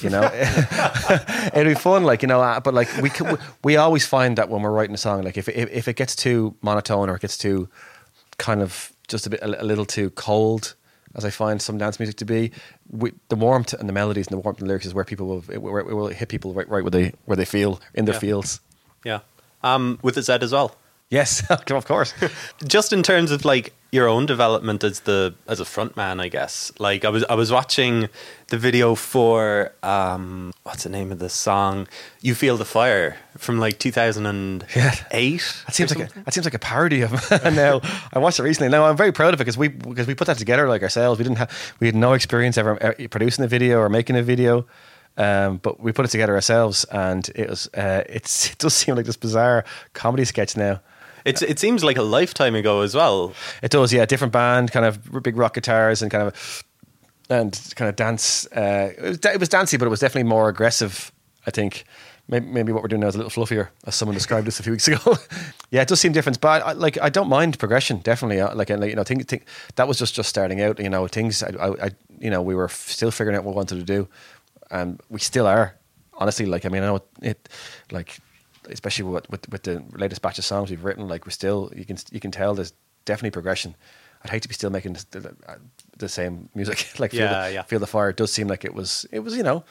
You know, [laughs] [laughs] it'd be fun, like you know. uh, But like we we always find that when we're writing a song, like if if, if it gets too monotone or it gets too kind of just a bit a, a little too cold, as I find some dance music to be, we, the warmth and the melodies and the warmth and the lyrics is where people will it, where it will hit people right, right where they where they feel in their Yeah. fields. Yeah. Um, with a Z as well. Yes, [laughs] of course. [laughs] just in terms of like your own development as the as a front man, I guess. Like I was I was watching the video for um what's the name of the song? You Feel the Fire from like two thousand and eight. That seems like a, that seems like a parody of and [laughs] now. I watched it recently. Now I'm very proud of it because we because we put that together like ourselves. We didn't have we had no experience ever producing a video or making a video, um, but we put it together ourselves, and it was uh, it's [laughs] it does seem like this bizarre comedy sketch now. It's it seems like a lifetime ago as well. It does, yeah. Different band, kind of big rock guitars and kind of and kind of dance. Uh, it, was, it was dancey, but it was definitely more aggressive. I think maybe, maybe what we're doing now is a little fluffier, as someone described this a few weeks ago. [laughs] yeah, it does seem different, but I, like I don't mind progression. Definitely, uh, like, and, like you know, think, think that was just just starting out. You know, things. I, I, I you know, we were still figuring out what we wanted to do, and we still are. Honestly, like I mean, I know it, it like especially with, with with the latest batch of songs we've written, like we're still you can you can tell there's definitely progression. I'd hate to be still making the, the, uh, the same music. [laughs] like feel Yeah, the, yeah. feel the fire. It does seem like it was it was you know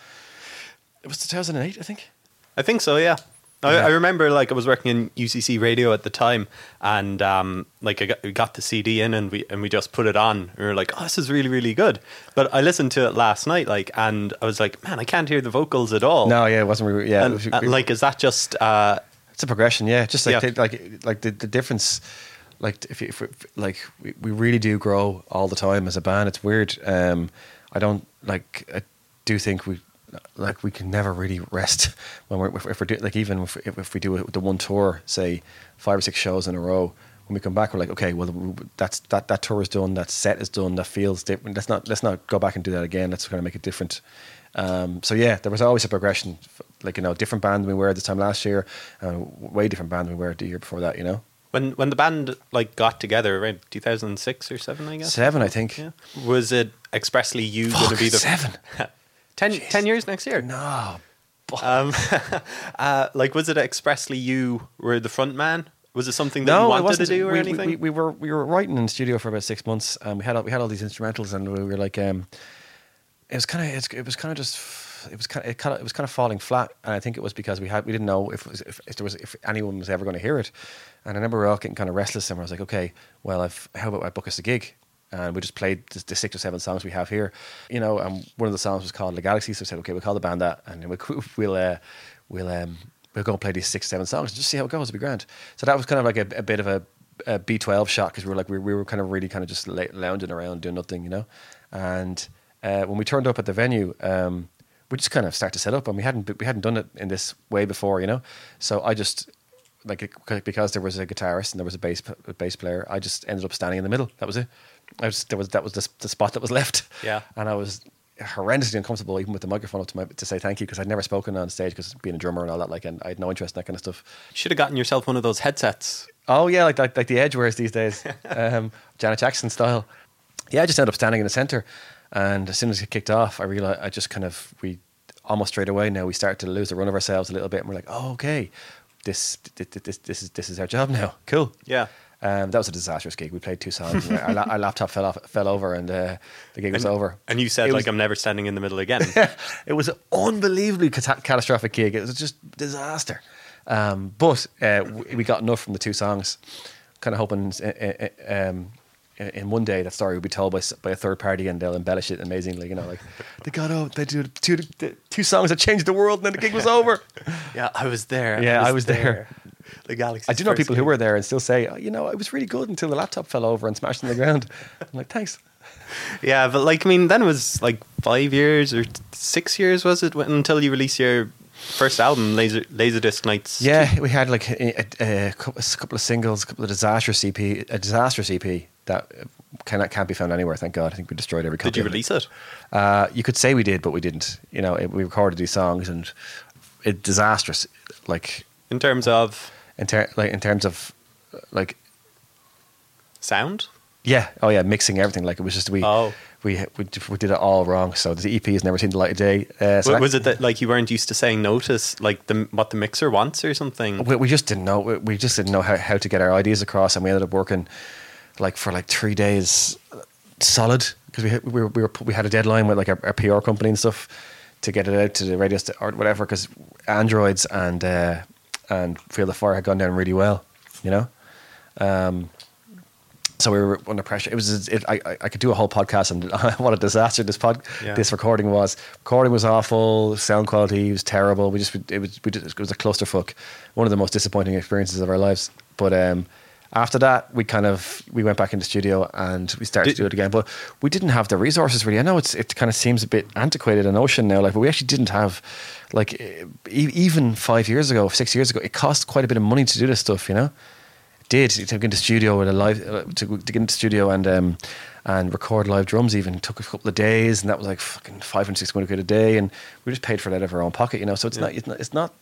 it was 2008 I think. I think so, yeah. I, Yeah. I remember like I was working in UCC radio at the time, and um, like I got, we got the CD in and we and we just put it on. And we were like, "Oh, this is really really good." But I listened to it last night, like, and I was like, "Man, I can't hear the vocals at all." No, yeah, it wasn't. Really, yeah, and, was- uh, like, is that just? Uh, it's a progression. Yeah, just like Yeah. the, like like the, the difference. Like if, you- if, like we, we really do grow all the time as a band. It's weird. Um, I don't like. I do think we like we can never really rest [laughs] when we're if, if we're do, like even if, if we do the one tour, say five or six shows in a row, when we come back, we're like, okay, well, that's that that tour is done, that set is done, that feels different. Let's not let's not go back and do that again. Let's kind of make it different. Um, so yeah, there was always a progression. Like you know, different band than we were at this time last year, uh, way different band than we were the year before that. You know, When when the band like got together around 2006 or seven, I guess. seven, I think. Yeah. Was it expressly you going to be the seven. [laughs] 10, 10 years next year? No, Um, [laughs] uh, like, was it expressly you were the front man? Was it something that no, you wanted wasn't. to do or we, anything? We, we, we were we were writing in the studio for about six months, and we had all, we had all these instrumentals, and we were like, um, it was kind of it was kind of just it was kind of it kind of it was kind of falling flat, and I think it was because we had we didn't know if was, if, if there was if anyone was ever going to hear it, and I remember we were all getting kind of restless, and I was like, okay, well, I've, how about I book us a gig? And we just played the, six or seven songs we have here, you know. And one of the songs was called "The Galaxie," so I said, "Okay, we'll call the band that, and we'll [laughs] we'll uh, we'll um, we'll go and play these six, seven songs and just see how it goes. It'll be grand." So that was kind of like a, a bit of a, a B twelve shot because we were like we, we were kind of really kind of just lounging around doing nothing, you know. And uh, when we turned up at the venue, um, we just kind of started to set up, and we hadn't we hadn't done it in this way before, you know. So I just like because there was a guitarist and there was a bass a bass player, I just ended up standing in the middle. That was it. I was there was that was the, the spot that was left. Yeah. and I was horrendously uncomfortable even with the microphone up to my to say thank you because I'd never spoken on stage because being a drummer and all that like and I had no interest in that kind of stuff. Should have gotten yourself one of those headsets. Oh yeah, like like, like the Edge wears these days, [laughs] um, Janet Jackson style. Yeah, I just ended up standing in the center, and as soon as it kicked off, I realized I just kind of we almost straight away now we started to lose the run of ourselves a little bit, and we're like, oh okay, this this this, this is this is our job now. Cool. Yeah. Um, that was a disastrous gig. We played two songs. and [laughs] our, la- our laptop fell off, fell over, and uh, the gig was And, over. and you said, It like, was- I'm never standing in the middle again. [laughs] it was an unbelievably cata- catastrophic gig. It was just disaster. Um, but uh, we got enough from the two songs. Kind of hoping uh, uh, uh, um, in one day that story will be told by by a third party and they'll embellish it amazingly. You know, like [laughs] they got out, they did two two songs that changed the world, and then the gig was over. yeah, I was there. Yeah, I was there. The Galaxie. I do know people who were there and still say, oh, you know, it was really good until the laptop fell over and smashed in the ground. [laughs] I'm like, thanks. Yeah, but like, I mean, then it was like five years or six years, was it, until you released your first album, Laser Laserdisc Nights? Yeah, we had like a, a, a couple of singles, a couple of disastrous EP, a disastrous EP that cannot can't be found anywhere. Thank God. I think we destroyed every copy. Did you of it. release it? Uh, you could say we did, but we didn't. You know, it, we recorded these songs and it disastrous. Like In terms of in ter- like in terms of like sound? yeah, oh yeah, mixing everything. Like it was just we Oh. we, we we did it all wrong. So the EP has never seen the light of day. Uh, so was it that like you weren't used to saying notice, like the what the mixer wants or something? we, we just didn't know. We, we just didn't know how, how to get our ideas across, and we ended up working like for like three days solid because we had, we were, we were we had a deadline with like our, our PR company and stuff to get it out to the radio st- or whatever because Androids and uh, and Feel the Fire had gone down really well, you know. Um, so we were under pressure. It was it, I I- could do a whole podcast and [laughs] what a disaster this pod Yeah. this recording was. Recording was awful. Sound quality was terrible. We just it was we just, it was a clusterfuck. One of the most disappointing experiences of our lives. But um, after that, we kind of we went back in the studio and we started Did- to do it again. But we didn't have the resources really. I know it's it kind of seems a bit antiquated and ocean now. Like, but we actually didn't have like e- even five years ago, six years ago, it cost quite a bit of money to do this stuff. You know it did to get into studio with a live uh, to, to get into studio and um, and record live drums even took a couple of days and that was like fucking five and six hundred quid a day and we just paid for that out of our own pocket you know so it's Yeah. not it's not it's not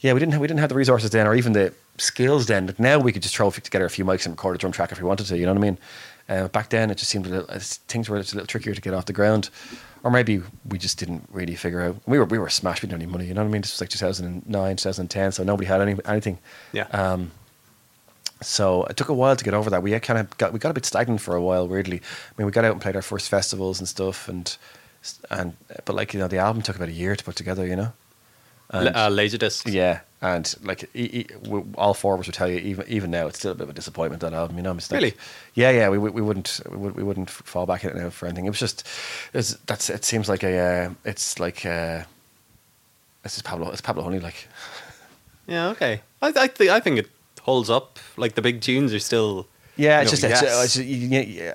yeah we didn't have, we didn't have the resources then or even the skills then but now we could just throw together a few mics and record a drum track if we wanted to you know what I mean uh, back then it just seemed a little uh, things were just a little trickier to get off the ground or maybe we just didn't really figure out we were we were smashed we didn't have any money you know what I mean this was like 2009 2010 so nobody had any anything Yeah. um, so it took a while to get over that. We kind of got we got a bit stagnant for a while. Weirdly, I mean, we got out and played our first festivals and stuff, and and but like you know, the album took about a year to put together. You know, and, uh, Laserdisc. yeah, and like e- e- all four of us would tell you, even even now, it's still a bit of a disappointment that album. You know, it's like- Really? yeah, yeah. We, we we wouldn't we, would, we wouldn't fall back in it now for anything. It was just it's that's it seems like a uh, it's like uh, this is Pablo it's Pablo Honey like [laughs] Yeah, okay. I I, th- I think it holds up. Like the big tunes are still. Yeah, it's just, yes. it's you, yeah,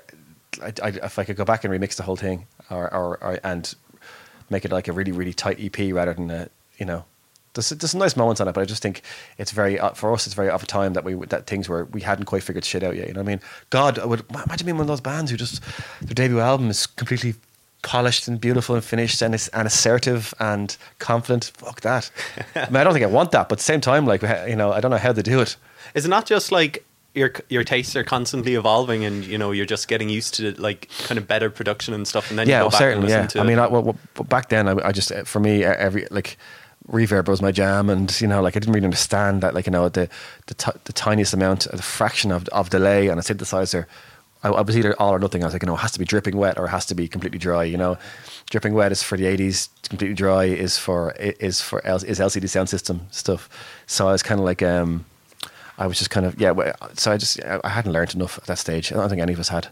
I, I, if I could go back and remix the whole thing, or, or, or and make it like a really really tight EP rather than a you know there's, there's some nice moments on it, but I just think it's very uh, for us. It's very of a time that we that things where we hadn't quite figured shit out yet. You know what I mean? God, I would imagine being one of those bands who just their debut album is completely polished and beautiful and finished and, and assertive and confident. Fuck that. [laughs] I mean, I don't think I want that, but at the same time, like you know, I don't know how they do it. Is it not just like your your tastes are constantly evolving, and you know you're just getting used to like kind of better production and stuff, and then yeah, you go well, back certainly, and yeah. listen to. I mean. I, well, well, back then, I, I just for me every like reverb was my jam, and you know, like I didn't really understand that, like you know, the the, t- the tiniest amount, the fraction of of delay on a synthesizer. I, I was either all or nothing. I was like, you know, it has to be dripping wet or it has to be completely dry. You know, dripping wet is for the '80s. Completely dry is for is for L, is LCD Soundsystem stuff. So I was kind of like, um, I was just kind of yeah. So I just I hadn't learned enough at that stage. I don't think any of us had.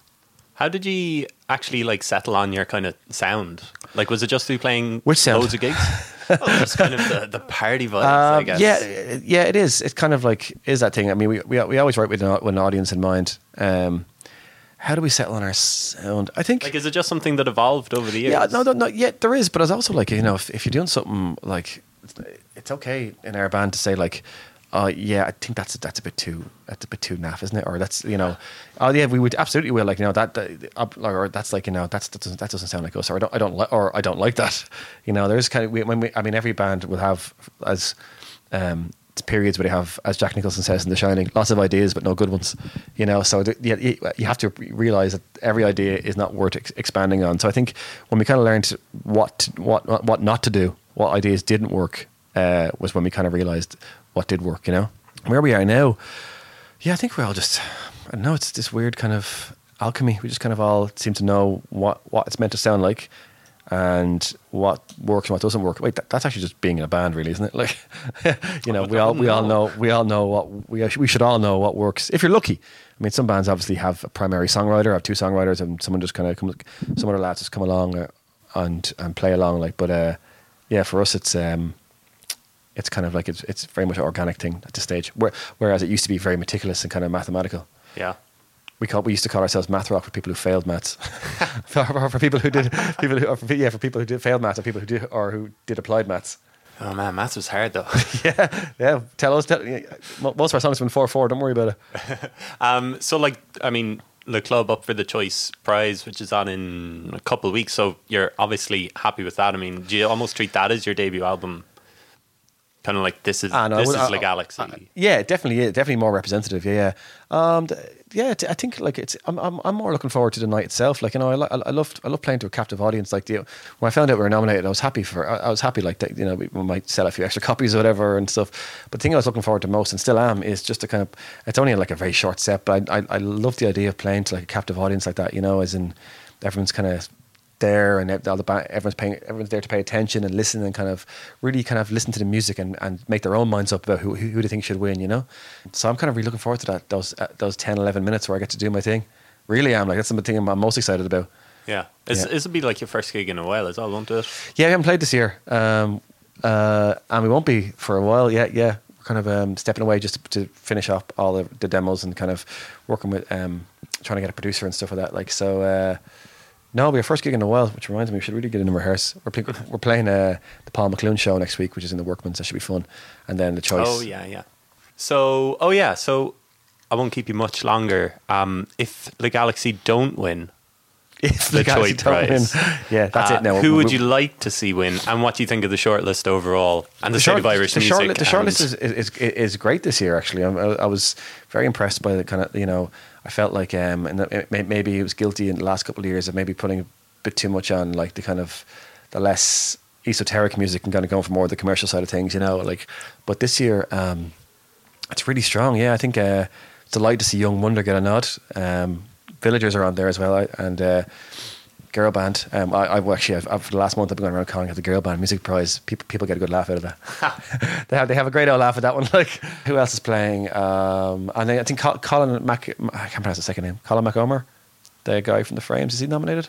How did you actually like settle on your kind of sound? Like, was it just through playing Which sound? loads of gigs? oh, just kind of the, the party vibes, I Um, guess. Yeah, yeah, it is. It's kind of like is that thing. I mean, we we, we always write with an, with an audience in mind. Um, how do we settle on our sound? I think. Like, is it just something that evolved over the years? yeah, no, no, no. Yeah, there is, but it's also like you know, if, if you're doing something like, it's okay in our band to say like, oh yeah, I think that's that's a bit too that's a bit too naff, isn't it? Or that's you know, oh yeah, we would absolutely will like you know that, that or that's like you know that's that doesn't that doesn't sound like us, or I don't I don't li- or I don't like that. [laughs] You know, there's kind of we, when we I mean every band will have as um periods where they have, as Jack Nicholson says in The Shining, lots of ideas but no good ones. You know, so th- you, you- have to realize that every idea is not worth ex- expanding on. So I think when we kind of learned what what what what not to do, what ideas didn't work, uh, was when we kind of realized what did work. You know, where we are now. Yeah, I think we're all just. I don't know. It's this weird kind of alchemy. We just kind of all seem to know what what it's meant to sound like, and what works and what doesn't work. Wait, that, that's actually just being in a band, really, isn't it? [laughs] Like, you know, we all we all know we all know what we we should all know what works. If you're lucky, I mean, some bands obviously have a primary songwriter, have two songwriters, and someone just kind of comes. Some other lads just come along uh, and and play along. Like, but uh, yeah, for us, it's um, it's kind of like it's it's very much an organic thing at this stage. Where, whereas it used to be very meticulous and kind of mathematical. Yeah. We call we used to call ourselves math rock for people who failed maths. [laughs] [laughs] for, for, people who did people who or for, yeah for people who did failed maths or people who did or who did applied maths. Oh man, maths was hard though. [laughs] Yeah, yeah. Tell us. Tell, yeah, most of our songs have been four four. Don't worry about it. um, so like, I mean, the club up for the choice prize, which is on in a couple of weeks. So you're obviously happy with that. I mean, do you almost treat that as your debut album? Kind of like this is no, this would- is the Galaxie. Yeah, definitely, yeah, definitely more representative. Yeah, yeah, um, yeah. I think like it's. I'm, I'm, I'm more looking forward to the night itself. Like you know, I, li- I loved, I love playing to a captive audience. Like the, when I found out we were nominated, I was happy for. I, I was happy like that. You know, we, we might sell a few extra [laughs] copies or whatever and stuff. But the thing I was looking forward to most, and still am, is just to kind of. It's only like a very short set, but I, I, I love the idea of playing to like a captive audience like that. You know, as in everyone's kind of there and all the ba- everyone's paying everyone's there to pay attention and listen and kind of really kind of listen to the music and, and make their own minds up about who, who they think should win you know? So I'm kind of really looking forward to that those uh, those 10 11 minutes where I get to do my thing. Really I'm like that's the thing I'm, I'm most excited about. Yeah, it's, Yeah. this will be like your first gig in a while as well, won't it? yeah we haven't played this year. Um, uh, and we won't be for a while yet yeah. We're kind of um, stepping away just to, to finish up all the, the demos and kind of working with um, trying to get a producer and stuff like that like so uh, No, we have first gig in a while, which reminds me we should really get in and rehearse. We're, play, [laughs] we're playing uh, the Paul McLoone show next week, which is in the Workman's. That should be fun. And then the choice. Oh yeah, yeah. So, oh yeah, so I won't keep you much longer. Um, if the Galaxie don't win, [laughs] If the Galaxie Choice don't Prize. win. [laughs] Yeah, that's uh, it now. Who We- would you like to see win, and what do you think of the shortlist overall and the, the state short, of Irish the music? short, the short and- is, is is great this year. Actually, I, I was very impressed by the kind of you know. I felt like um, and may- maybe it was guilty in the last couple of years of maybe putting a bit too much on like the kind of the less esoteric music and kind of going for more of the commercial side of things. You know, like but this year um, it's really strong. Yeah, I think uh, delighted to see Young Wonder get a nod. Um, Villagers are on there as well, and. Uh, girl band. Um, I, I've actually, I've, I've, for the last month, I've been going around calling it the girl band music prize. People, people get a good laugh out of that. [laughs] they have, they have a great old laugh at that one. [laughs] Like, who else is playing? Um, and then I think Colin Mac, I can't pronounce the second name. Colin McOmer, the guy from the Frames, is he nominated?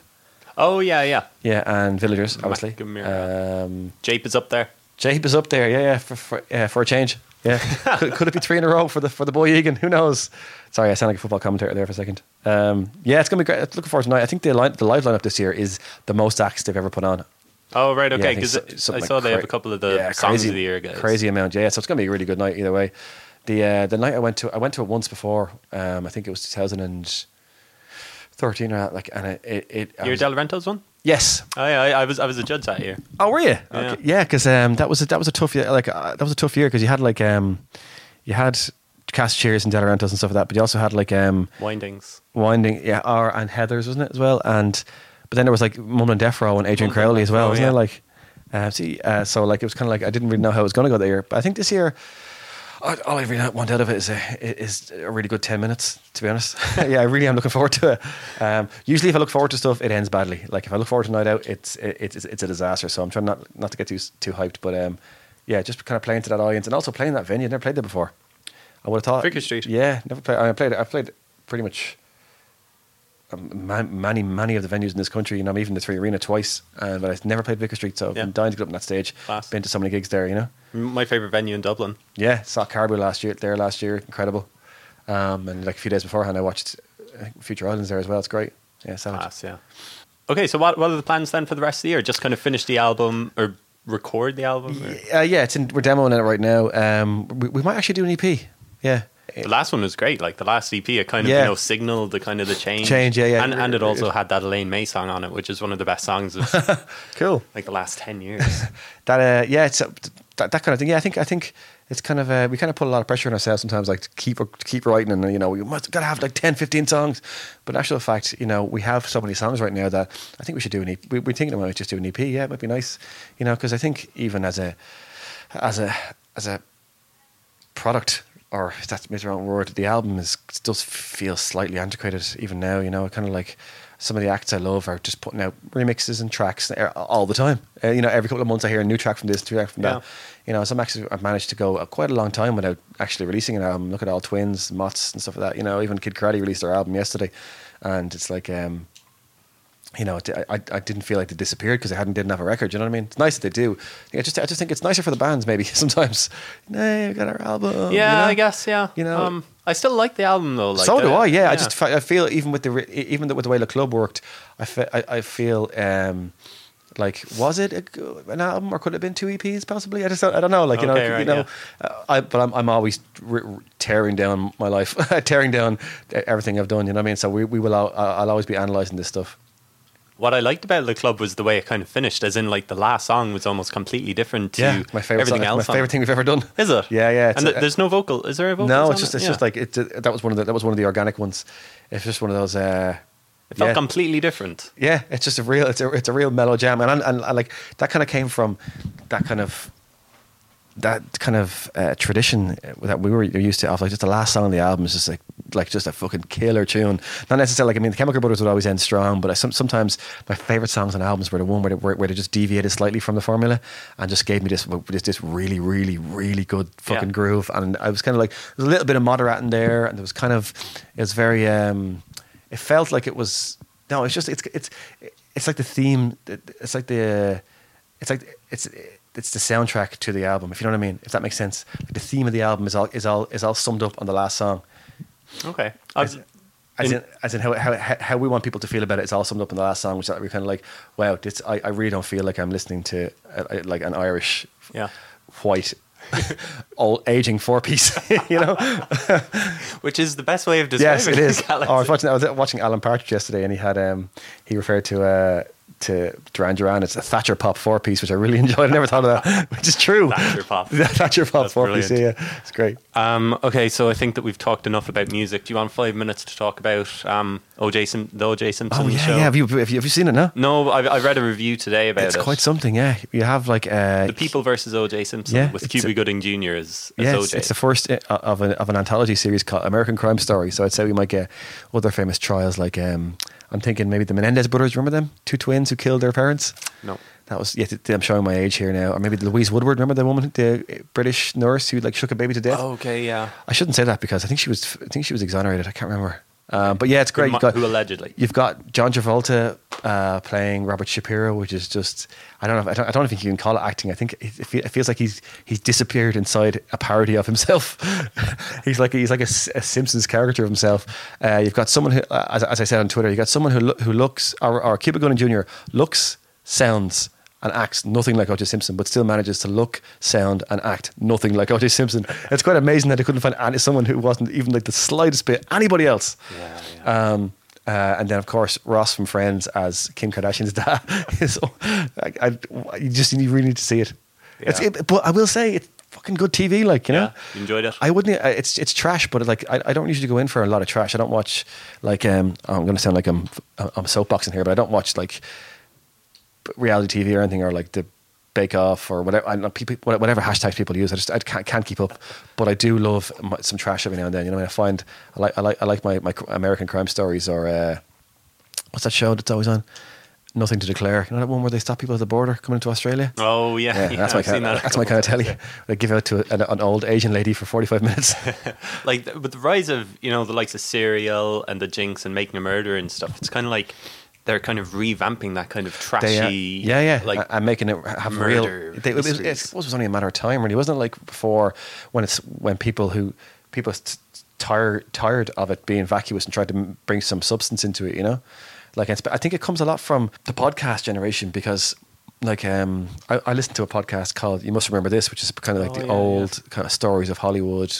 oh yeah, yeah. Yeah, and Villagers, obviously. Um, Jape is up there. Jape is up there. Yeah, yeah, for, for, yeah, for a change. Yeah, [laughs] could, could it be three in a row for the for the boy Egan? Who knows? Sorry, I sound like a football commentator there for a second. Um, yeah, it's gonna be great. Looking forward to tonight. I think the line, the live lineup this year is the most acts they've ever put on. Oh right, Yeah, I okay. Because so- I saw like they have a couple of the yeah, songs crazy, of the year, guys. Crazy amount, yeah. So it's gonna be a really good night either way. The uh, the night I went to, I went to it once before. Um, I think it was 2013 or like, and it it. it I Your was- Del Rentos one? Yes. Oh yeah, I, I was I was a judge that year. Oh, were you? Yeah. Okay. Yeah, because um, that was a, that was a tough year. Like uh, that was a tough year because you had like um, you had cast cheers and Delorentos and stuff like that, but you also had like um, Windings. winding, yeah, R and Heather's, wasn't it as well? And but then there was like Mumblin' Deaf Ro and Adrian Mumblin' Crowley as well, wasn't yeah. it? Like, uh, see, uh, so like it was kind of like I didn't really know how it was going to go that year, but I think this year. All I really want out of it is a, is a really good 10 minutes, to be honest. [laughs] [laughs] yeah, I really am looking forward to it. Um, usually, if I look forward to stuff, it ends badly. Like, if I look forward to Night Out, it's, it's, it's, it's a disaster. So I'm trying not, not to get too, too hyped. But um, yeah, just kind of playing to that audience and also playing that venue. I've never played there before. I would have thought. Vicar Street. Yeah, never played. I played. I played pretty much man, many, many of the venues in this country. You know, I'm even the Three Arena twice, uh, but I've never played Vicar Street, so I've Yeah. been dying to get up on that stage. Class. Been to so many gigs there, you know. My favorite venue in Dublin. Yeah, saw Caribou last year. There last year, incredible. Um, and like a few days beforehand, I watched Future Islands there as well. It's great. Yeah, savage. Class, yeah. Okay, so what what are the plans then for the rest of the year? Just kind of finish the album or record the album? or- Uh, yeah, it's in, we're demoing it right now. Um, we, we might actually do an EP. Yeah, The last one was great. Like the last EP, it kind of Yeah. you know signaled the kind of the change. Change, yeah, yeah. And, and it also had that Elaine Mai song on it, which is one of the best songs of [laughs] cool. like the last ten years. [laughs] That uh, yeah, it's uh, that, that kind of thing. Yeah, I think I think it's kind of uh, we kind of put a lot of pressure on ourselves sometimes, like to keep to keep writing, and you know we must gotta have like 10, 15 songs. But in actual fact, you know we have so many songs right now that I think we should do an EP. We, we're thinking about just do an EP. Yeah, it might be nice, you know, because I think even as a as a as a product or that's maybe the wrong word, the album is does feel slightly antiquated even now. You know, kind of like some of the acts I love are just putting out remixes and tracks all the time. Uh, you know, every couple of months I hear a new track from this, new track from Yeah. that. You know, some acts I've managed to go uh, quite a long time without actually releasing an album. Look at All Tvvins, Mmoths, and stuff like that. You know, even Kid Karate released their album yesterday, and it's like. um you know, I, I didn't feel like they disappeared because they hadn't didn't have a record. You know what I mean? It's nice that they do. I just I just think it's nicer for the bands maybe [laughs] sometimes. Hey, we got our album. yeah, you know? I guess. Yeah, You know- um, I still like the album though. Like so do I. Yeah, I just I feel even with the re- even with the way the club worked, I fe- I, I feel um, like was it a, an album or could it have been two EPs possibly? I just don't, I don't know. Like you know, right, you know, uh, I but I'm I'm always r- r- tearing down my life, [laughs] tearing down everything I've done. You know what I mean? So we we will al- I'll always be analyzing this stuff. What I liked about the club was the way it kind of finished, as in like the last song was almost completely different to yeah, my favorite everything song, else. my favorite thing we've ever done. Is it? Yeah, yeah. and a- there's no vocal. Is there a vocal? no, it's just it? it's Yeah. just like it. That was one of the that was one of the organic ones. It's just one of those. Uh, it felt yeah. completely different. Yeah, it's just a real, it's a, it's a real mellow jam, and, and, and like that kind of came from that kind of that kind of uh, tradition that we were used to. Of like just the last song on the album is just like like just a fucking killer tune. Not necessarily like I mean, the Chemical Brothers would always end strong, but I, some, sometimes my favorite songs on albums were the one where they, where, where they just deviated slightly from the formula and just gave me this this, this really really really good fucking Yeah. groove. And I was kind of like there's a little bit of Moderat in there, and there was kind of it was very. um It felt like it was no, it's just it's it's it's like the theme. It's like the it's like it's it's the soundtrack to the album. If you know what I mean, if that makes sense. Like the theme of the album is all is all is all summed up on the last song. Okay. As, I've- as in- in, as in how, how how we want people to feel about it. It's all summed up in the last song, which we're kind of like, wow, this, I, I really don't feel like I'm listening to uh, like an Irish yeah. white [laughs] old aging four piece. [laughs] you know, [laughs] Which is the best way of yes, describing it is. Galaxie. Oh, I was watching. I was watching Alan Partridge yesterday, and he had um he referred to uh to Duran Duran. It's a Thatcher pop four piece, which I really [laughs] enjoyed. I never thought of that, [laughs] which is true. Thatcher pop. [laughs] Thatcher pop That's four piece. Yeah, it's great. Um, okay, so I think that we've talked enough about music. Do you want five minutes to talk about um, OJ Sim- the OJ Simpson Oh yeah, show? yeah. Have you have you, have you seen it now? No, I, I read a review today about It's it. It's quite something. Yeah, you have like uh, the People versus OJ Simpson Yeah, with Cuba a- Gooding Jr. as, as Yeah, OJ. it's, it's the first of, a, of an anthology series called American Crime Story. So I'd say we might get other famous trials like um, I'm thinking maybe the Menendez brothers. Remember them? Two twins who killed their parents. no. That was yeah. I'm showing my age here now. Or maybe Louise Woodward. Remember the woman, the British nurse who like shook a baby to death. Oh, okay, yeah. I shouldn't say that because I think she was. I think she was exonerated. I can't remember. Um, but yeah, it's great. Who, You've got, who allegedly? You've got John Travolta uh, playing Robert Shapiro, which is just I don't know. I don't. I don't think you can call it acting. I think it, it feels like he's he's disappeared inside a parody of himself. [laughs] he's like he's like a, a Simpsons character of himself. Uh, you've got someone who, uh, as, as I said on Twitter, you have got someone who who looks or, or Cuba Gooding Jr. looks, sounds, and acts nothing like O.J. Simpson, but still manages to look, sound, and act nothing like O.J. Simpson. It's quite amazing that they couldn't find any, someone who wasn't even like the slightest bit anybody else. Yeah, yeah. Um, uh, and then, of course, Ross from Friends as Kim Kardashian's dad. [laughs] is, I, I, you just you really need to see it. It's, Yeah. it. But I will say, it's fucking good TV. Like you know, Yeah, you enjoyed it? I wouldn't. uh, It's it's trash, but like I, I don't usually go in for a lot of trash. I don't watch like um. oh, I'm going to sound like I'm I'm soapboxing here, but I don't watch like reality TV or anything or like the Bake Off or whatever. Know, people, whatever hashtags people use. I just I can't, can't keep up. But I do love my- some trash every now and then. You know, I, mean, I find I like I like I like my my American crime stories or uh, what's that show that's always on? Nothing to declare. You know that one where they stop people at the border coming into Australia. Oh yeah, Yeah, yeah, that's my I've seen kind. that That's my kind of telly. They give out to an, an old Asian lady for forty five minutes. [laughs] like th- with the rise of you know the likes of serial and the jinx and making a murder and stuff it's kind of like they're kind of revamping that kind of trashy They, uh, yeah, yeah, like and making it have real. They, it was, I suppose it was only a matter of time, really, wasn't it? Like before, when it's when people who people tired tired of it being vacuous and tried to m- bring some substance into it, you know. Like I think it comes a lot from the podcast generation because. Like um, I, I listened to a podcast called "You Must Remember This," which is kind of like Oh, the yeah, old kind of stories of Hollywood,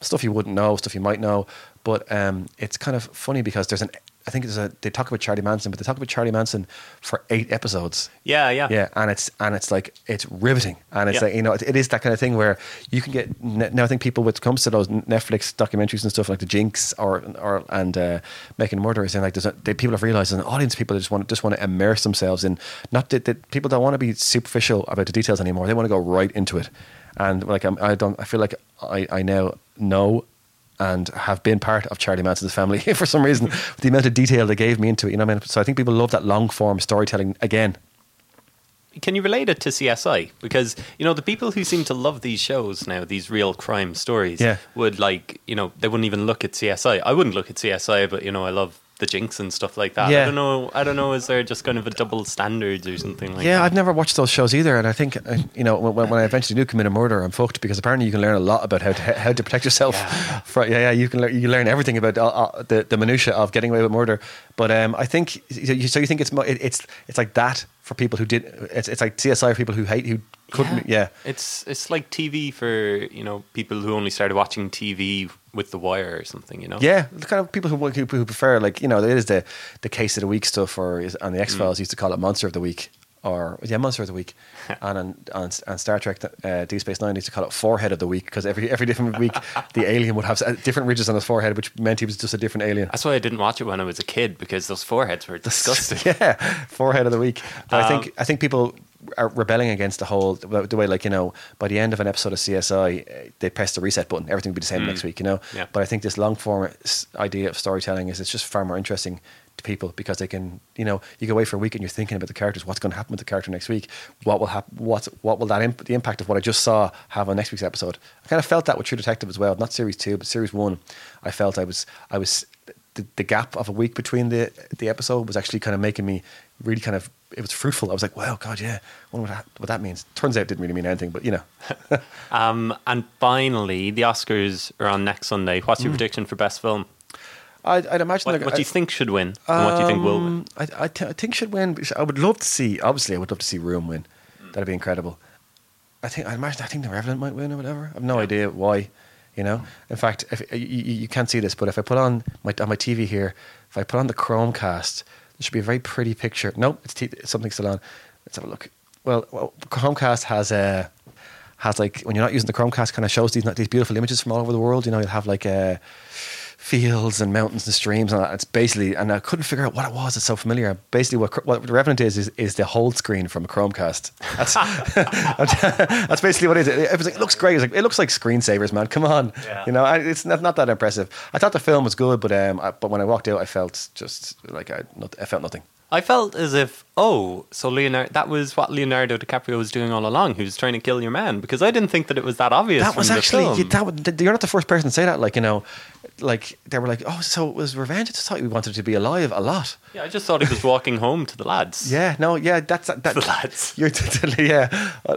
stuff you wouldn't know, stuff you might know. But um, it's kind of funny because there's an, I think there's a, they talk about Charlie Manson, but they talk about Charlie Manson for eight episodes. yeah yeah Yeah, and it's and it's like it's riveting, and it's Yeah. like you know it, it is that kind of thing where you can get now. I think people when it comes to those Netflix documentaries and stuff like the Jinx or or and uh, making murderers, and like there's a, they, people have realized, an audience people just want just want to immerse themselves in not that, that people don't want to be superficial about the details anymore. They want to go right into it, and like I'm, I don't, I feel like I I now know. And have been part of Charlie Manson's family [laughs] for some reason. the amount of detail they gave me into it, you know. What I mean, so I think people love that long form storytelling again. can you relate it to CSI because you know the people who seem to love these shows now these real crime stories Yeah. would like you know they wouldn't even look at CSI I wouldn't look at CSI but you know I love the Jinx and stuff like that Yeah. I don't know I don't know is there just kind of a double standards or something like yeah, that I've never watched those shows either, and I think uh, you know when, when I eventually do commit a murder, I'm fucked because apparently you can learn a lot about how to [laughs] how to protect yourself. Yeah. For, yeah, yeah, you can learn, you learn everything about uh, uh, the the minutia of getting away with murder. But um, I think so. You, think it's it's it's like that for people who did it's it's like CSI for people who hate who couldn't yeah. It's it's like TV for you know people who only started watching TV with The Wire or something. You know. Yeah, the kind of people who, who who prefer like you know it is the the case of the week stuff, or is, on the X Files used to call it Monster of the Week, or yeah, Monster of the Week, [laughs] and on, on on Star Trek, uh, Deep Space Nine used to call it Forehead of the Week because every every different week [laughs] the alien would have different ridges on his forehead, which meant he was just a different alien. That's why I didn't watch it when I was a kid because those foreheads were [laughs] disgusting. yeah, forehead of the week. But I Um, think I think people are rebelling against the whole the way like you know by the end of an episode of CSI uh, they press the reset button everything will be the same next week you know. Yeah. But I think this long form idea of storytelling is it's just far more interesting to people because they can you know you go away for a week and you're thinking about the characters what's going to happen with the character next week what will happen what what will that imp- the impact of what I just saw have on next week's episode. I kind of felt that with True Detective as well not series two but series one I felt I was I was the, the gap of a week between the the episode was actually kind of making me really kind of it was fruitful. I was like, wow, God, yeah, I wonder what that, what that means. Turns out it didn't really mean anything, but you know, [laughs] Um, and finally, the Oscars are on next Sunday. What's your prediction for best film? I'd, I'd imagine. What, what do you think should win, and what do you think will win? Um, I, I, th- I think should win. I would love to see. Obviously, I would love to see Room win. That'd be incredible. I think. I imagine. I think The Revenant might win or whatever. I've no Yeah. idea why. You know. In fact, if you, you, you can't see this, but if I put on my on my TV here, if I put on the Chromecast, there should be a very pretty picture. Nope, it's t- something still on. Let's have a look. Well, well Chromecast has a. has like when you're not using the Chromecast, kind of shows these these beautiful images from all over the world. You know, you'll have like uh, fields and mountains and streams, and that. it's basically. And I couldn't figure out what it was. It's so familiar. Basically, what what the Revenant is is, is the hold screen from a Chromecast. That's [laughs] [laughs] that's basically what it is. It, it, like, it looks great. It's like, it looks like screensavers, man. Come on, Yeah. you know. It's not, not that impressive. I thought the film was good, but um, I, but when I walked out, I felt just like I, not, I felt nothing. I felt as if, oh, so Leonardo, that was what Leonardo DiCaprio was doing all along. He was trying to kill your man because I didn't think that it was that obvious. that was actually, you, that, you're not the first person to say that like you know like they were like oh so it was revenge I just thought we wanted to be alive a lot yeah, I just thought he was walking [laughs] home to the lads. yeah no yeah that's that, the lads. [laughs] you're totally yeah Uh,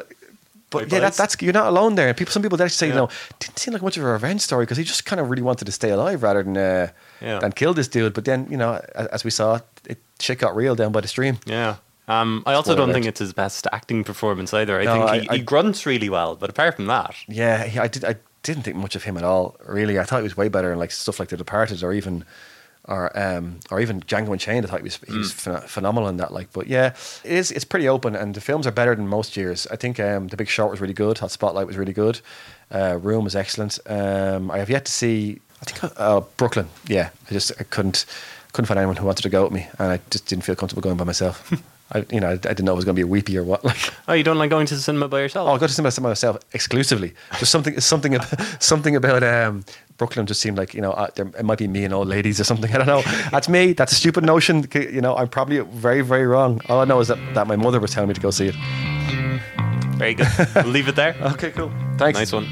but My yeah, that, that's you're not alone there. And people, some people actually say, Yeah. you know, didn't seem like much of a revenge story because he just kind of really wanted to stay alive rather than uh, Yeah. than kill this dude. But then, you know, as, as we saw, it shit got real down by the stream. Yeah. Um, I also Spoiler don't think it's his best acting performance either. I No, think I- he, I- he grunts really well, but apart from that, Yeah, he, I did. I didn't think much of him at all. Really, I thought he was way better in like stuff like The Departed, or even, or um, or even Django Unchained. I thought he was he was phen- phenomenal in that. Like, but yeah, it is. It's pretty open, and the films are better than most years. I think um, The Big Short was really good. Hot Spotlight was really good. Uh, Room was excellent. Um, I have yet to see. I think uh, Brooklyn. Yeah, I just I couldn't couldn't find anyone who wanted to go with me, and I just didn't feel comfortable going by myself. I, you know, I, I didn't know it was going to be a weepy or what. Like, oh, you don't like going to the cinema by yourself? Oh, I go to the cinema by myself exclusively. Just something, something, ab- [laughs] something about um, Brooklyn just seemed like you know uh, there, it might be me and old ladies or something. I don't know. That's me. That's a stupid notion. You know, I'm probably very, very wrong. All I know is that, that my mother was telling me to go see it. Very good. we'll leave it there. [laughs] Okay, cool. Thanks. Nice one.